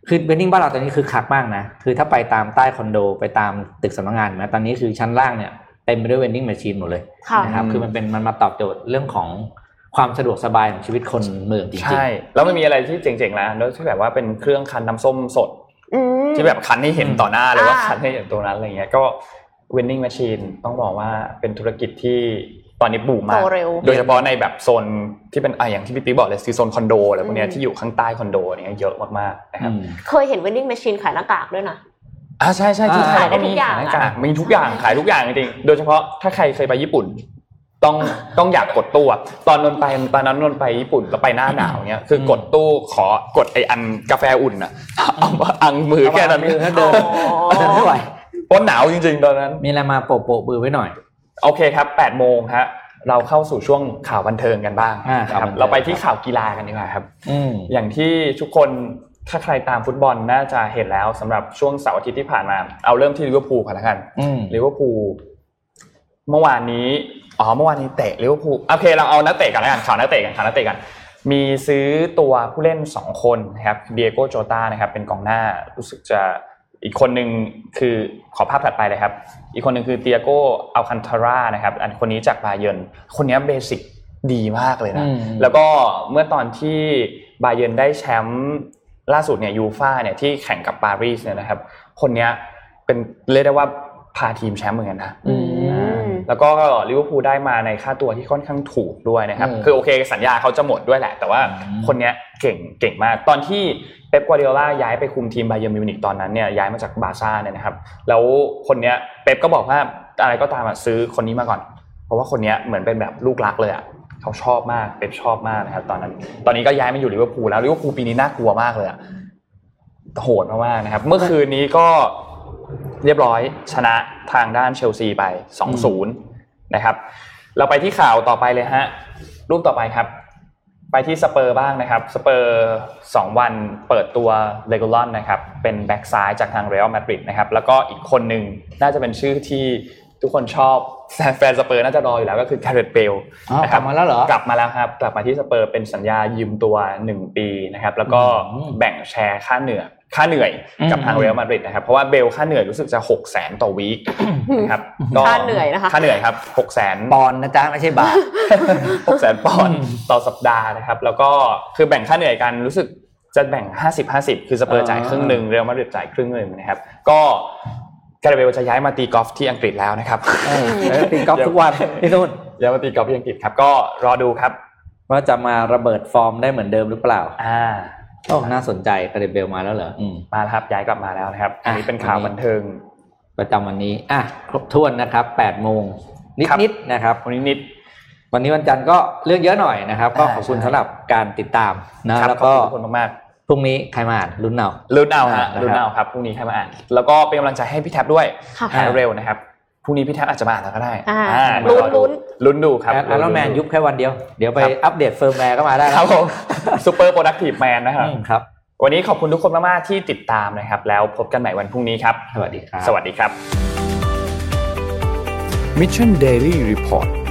Speaker 4: คือ vending บ้านเราตอนนี้คือคักมากนะ คือถ้าไปตามใต้คอนโดไปตามตึกสำนักงานนะตอนนี้คือชั้นล่างเนี่ยเต็มไปด้วย vending machine หมดเลย
Speaker 3: ค่ะ
Speaker 4: นะครับ
Speaker 2: อืม
Speaker 4: คือมันเป็นมันมาตอบโจทย์เรื่องของความสะดวกสบายของชีวิตคนเมืองจริงๆ
Speaker 2: ใช่ แล้วมันมีอะไรที่เจ๋งๆนะโดยที่แบบว่าเป็นเครื่องคั้นน้ำส้มสด
Speaker 3: อืม
Speaker 2: ที่แบบคั้นให้เห็นต่อหน้าเลยว่า
Speaker 3: อ่า
Speaker 2: คั้นให้เห็นตรงนั้นอะไรเงี้ย ก็ vending machine ต้องบอกว่าเป็นธุรกิจที่ ตอนนี้บูมมา
Speaker 3: โต
Speaker 2: ก
Speaker 3: เร็ว
Speaker 2: โดยเฉพาะในแบบโซนที่เป็นอะอย่างที่พี่ติ๊กบอกเลยคือโซนคอนโดอะไรพวกเนี้ย
Speaker 3: อืม
Speaker 2: ที่อยู่ข้างใต้คอนโดเนี่ยเยอะมากๆนะครับ
Speaker 4: อืม
Speaker 3: เคยเห็น vending machine ขายหน้ากากด้วยนะ
Speaker 2: อ่าใช่ใช่ที่
Speaker 4: อ่า
Speaker 2: ไทยก็มี
Speaker 3: ขายได้ทุกอย่าง
Speaker 2: ขายหน้ากากมีทุกอย่างขายทุกอย่างจริงๆโดยเฉพาะถ้าใครเคยไปญี่ปุ่น ต้องต้องอยากกดตู้อะตอนนนไปตอนนั้นนนไปญี่ปุ่นแล้วไปหน้าหนาวเนี้ยคือกดตู้ขอกดไออันกาแฟอุ่นอะเอามาอังมือแค่นั้น
Speaker 4: เอามือถ้าเดิน
Speaker 3: อ๋อ
Speaker 4: เดินไม่ไหว
Speaker 2: เพราะหนาวจริง ๆ ตอนนั้น
Speaker 4: มีอะไรมาโปะโปะบือไว้หน่อย
Speaker 2: โอเคครับ8โมงฮะเราเข้าสู่ช่วงข่าวบันเทิงกันบ้าง
Speaker 4: อ่า
Speaker 2: นะครับ
Speaker 4: ข่าว
Speaker 2: บั
Speaker 4: นเทิง
Speaker 2: เราไปที่ข่าวกีฬากันดีกว่าครับ
Speaker 4: อืม
Speaker 2: อย่างที่ทุกคนถ้าใครตามฟุตบอลน่าจะเห็นแล้วสำหรับช่วงเสาร์อาทิตย์ที่ผ่านมา เอาเริ่มที่ลิเวอร์พูลก่อนละกัน
Speaker 4: อืม
Speaker 2: ลิเวอร์พูลเมื่อวานนี้อ๋อเมื่อวานนี้เตะลิเวอร์พูลโอเคเราเอานักเตะกันแล้วกันข่าวนักเตะกันข่าวนักเตะกัน มีซื้อตัวผู้เล่นสองคนนะครับเดียโกโจตานะครับเป็นกองหน้ารู้สึกจะ อีกคนหนึ่งคือขอภาพถัดไปเลยครับ อีกคนหนึ่งคือติอาโกอัลคันทาร่านะครับ อันคนนี้จากบาเยิร์นคนนี้ basic ดีมากเลยนะ
Speaker 4: อืม
Speaker 2: แล้วก็เมื่อตอนที่บาเยิร์นได้แชมป์ล่าสุดเนี่ยยูฟ่าเนี่ยที่แข่งกับปารีสเนี่ยนะครับ คนเนี้ยเป็นเรียกได้ว่าพาทีมแชมป์เหมือนกันนะ
Speaker 3: อืม
Speaker 2: แล้วก็ลิเวอร์พูลได้มาในค่าตัวที่ค่อนข้างถูกด้วยนะครับ
Speaker 4: อืม
Speaker 2: คือโอเคสัญญาเขาจะหมดด้วยแหละ แต่ว่า
Speaker 4: อืม
Speaker 2: คนเนี้ยเก่งเก่งมาก ตอนที่เป๊ปกวาร์ดิโอล่าย้ายไปคุมทีมบาเยิร์นมิวนิกตอนนั้นเนี่ยย้ายมาจากบาร์ซ่าเนี่ยนะครับ แล้วคนเนี้ยเป๊ปก็บอกว่าอะไรก็ตามอะซื้อคนนี้มาก่อน เพราะว่าคนเนี้ยเหมือนเป็นแบบลูกรักเลยอะเขาชอบมากเป๊ปชอบมากนะครับ ตอนนั้น ตอนนี้ก็ย้ายมาอยู่ลิเวอร์พูลแล้วลิเวอร์พูลปีนี้น่ากลัวมากเลยอะโหดมากๆนะครับ เมื่อคืนนี้ก็ เรียบร้อยชนะทางด้านเชลซีไป 2-0 นะครับ เราไปที่ข่าวต่อไปเลยฮะ รูปต่อไปครับ ไปที่สเปอร์บ้างนะครับ สเปอร์สองวันเปิดตัวเรกีลอนนะครับ เป็นแบ็กซ้ายจากทางเรอัลมาดริดนะครับ แล้วก็อีกคนหนึ่งน่าจะเป็นชื่อที่ ทุกคนชอบแฟนแฟนสเปอร์น่าจะรออยู่แล้วก็คือแกเร็ธเบล
Speaker 4: อ๋อ
Speaker 2: นะครั
Speaker 4: ลับมาแล้วเหรอก
Speaker 2: ลับมาแล้วครับ กลับมาที่สเปอร์เป็นสัญญายืมตัว 1 ปีนะครับแล้วก็
Speaker 4: อืม
Speaker 2: แบ่งแชร์ค่าเหนื่อยค่าเหนื่อยกับ
Speaker 4: อืม
Speaker 2: ทางเรอัลมาดริดนะครับเพราะว่าเบลค่าเหนื่อยรู้สึกจะ6 0 0 0 0 0ต่อ weekนะครับก็
Speaker 3: ค่าเหนื่อยนะคะ
Speaker 2: ค่าเหนื่อยครับ6 0 0 0 0
Speaker 4: ปอนด์นะจ๊ะไม่ใช่บาท
Speaker 2: หกแสนปอนด์
Speaker 4: อืม
Speaker 2: ต่อสัปดาห์นะครับแล้วก็คือแบ่งค่าเหนื่อยกันรู้สึกจะแบ่ง 50 50 คือสเปอร์
Speaker 4: อ่า
Speaker 2: จ่ายครึ่งหนึ่งเรอัลมาดริดจ่ายครึ่งหนึ่งนะครับก็ แกเร็ธเบลจะย้ายมาตีกอล์ฟที่อังกฤษแล้วนะครับ
Speaker 4: เออแล้วตีกอล์ฟทุกวันที่นู่น
Speaker 2: ย้ายมาตีกอล์ฟที่อังกฤษครับ ก็รอดูครับ
Speaker 4: ว่าจะมาระเบิดฟอร์มได้เหมือนเดิมหรือเปล่า
Speaker 2: อ่า
Speaker 4: โอ้น่าสนใจแกเร็ธเบลมาแล้วเหรออืม
Speaker 2: มาแล้วครับย้ายกลับมาแล้วนะครับ อันนี้
Speaker 4: อะ
Speaker 2: เป็นข่าว
Speaker 4: วันนี้
Speaker 2: บันเทิง
Speaker 4: ประจำวันนี้ อะครบถ้วนนะครับ8โมง
Speaker 2: ครับ
Speaker 4: นิดๆนะครับ
Speaker 2: วันนี้นิด
Speaker 4: วันนี้วันจันทร์ก็เรื่องเยอะหน่อยนะครับ ก็
Speaker 2: อ่า
Speaker 4: ขอบคุณ
Speaker 2: ใช่
Speaker 4: สำหรับการติดตามนะ
Speaker 2: ครับ
Speaker 4: แล้วก็
Speaker 2: ขอบคุณทุกคนมาก
Speaker 4: พรุ่งนี้ใครมาอ่านลุ้นเอา
Speaker 2: ๆลุ้นเอาฮะ
Speaker 4: อ่านะครับ
Speaker 2: ลุ้นเอาครับพรุ่งนี้ใครมาอ่านแล้วก็เป็นกำลังใจให้พี่แท็บด้วย
Speaker 3: ค่ะ
Speaker 2: หายเร็วนะครับพรุ่งนี้พี่แท็บอาจจะมาอ่านแล้วก็ได้
Speaker 3: อ่า
Speaker 2: อ่า
Speaker 3: ลุ้น
Speaker 2: เดี๋ยวรอดู
Speaker 3: ลุ้น
Speaker 2: ลุ้นดูครับ
Speaker 4: แอดไอรอนแมนยุบแค่วันเดียว เดี๋ยวไป
Speaker 2: ครับ
Speaker 4: update firmware ก็มาได้แล้
Speaker 2: รั
Speaker 4: ว
Speaker 2: บผม super productive man นะครับ
Speaker 4: อืมครับ
Speaker 2: วันนี้ขอบคุณทุกคนมากๆที่ติดตามนะครับ แล้วพบกันใหม่วันพรุ่งนี้ครับ
Speaker 4: สวัสดีครับ
Speaker 2: สวัสดีครับ
Speaker 1: Mission Daily Report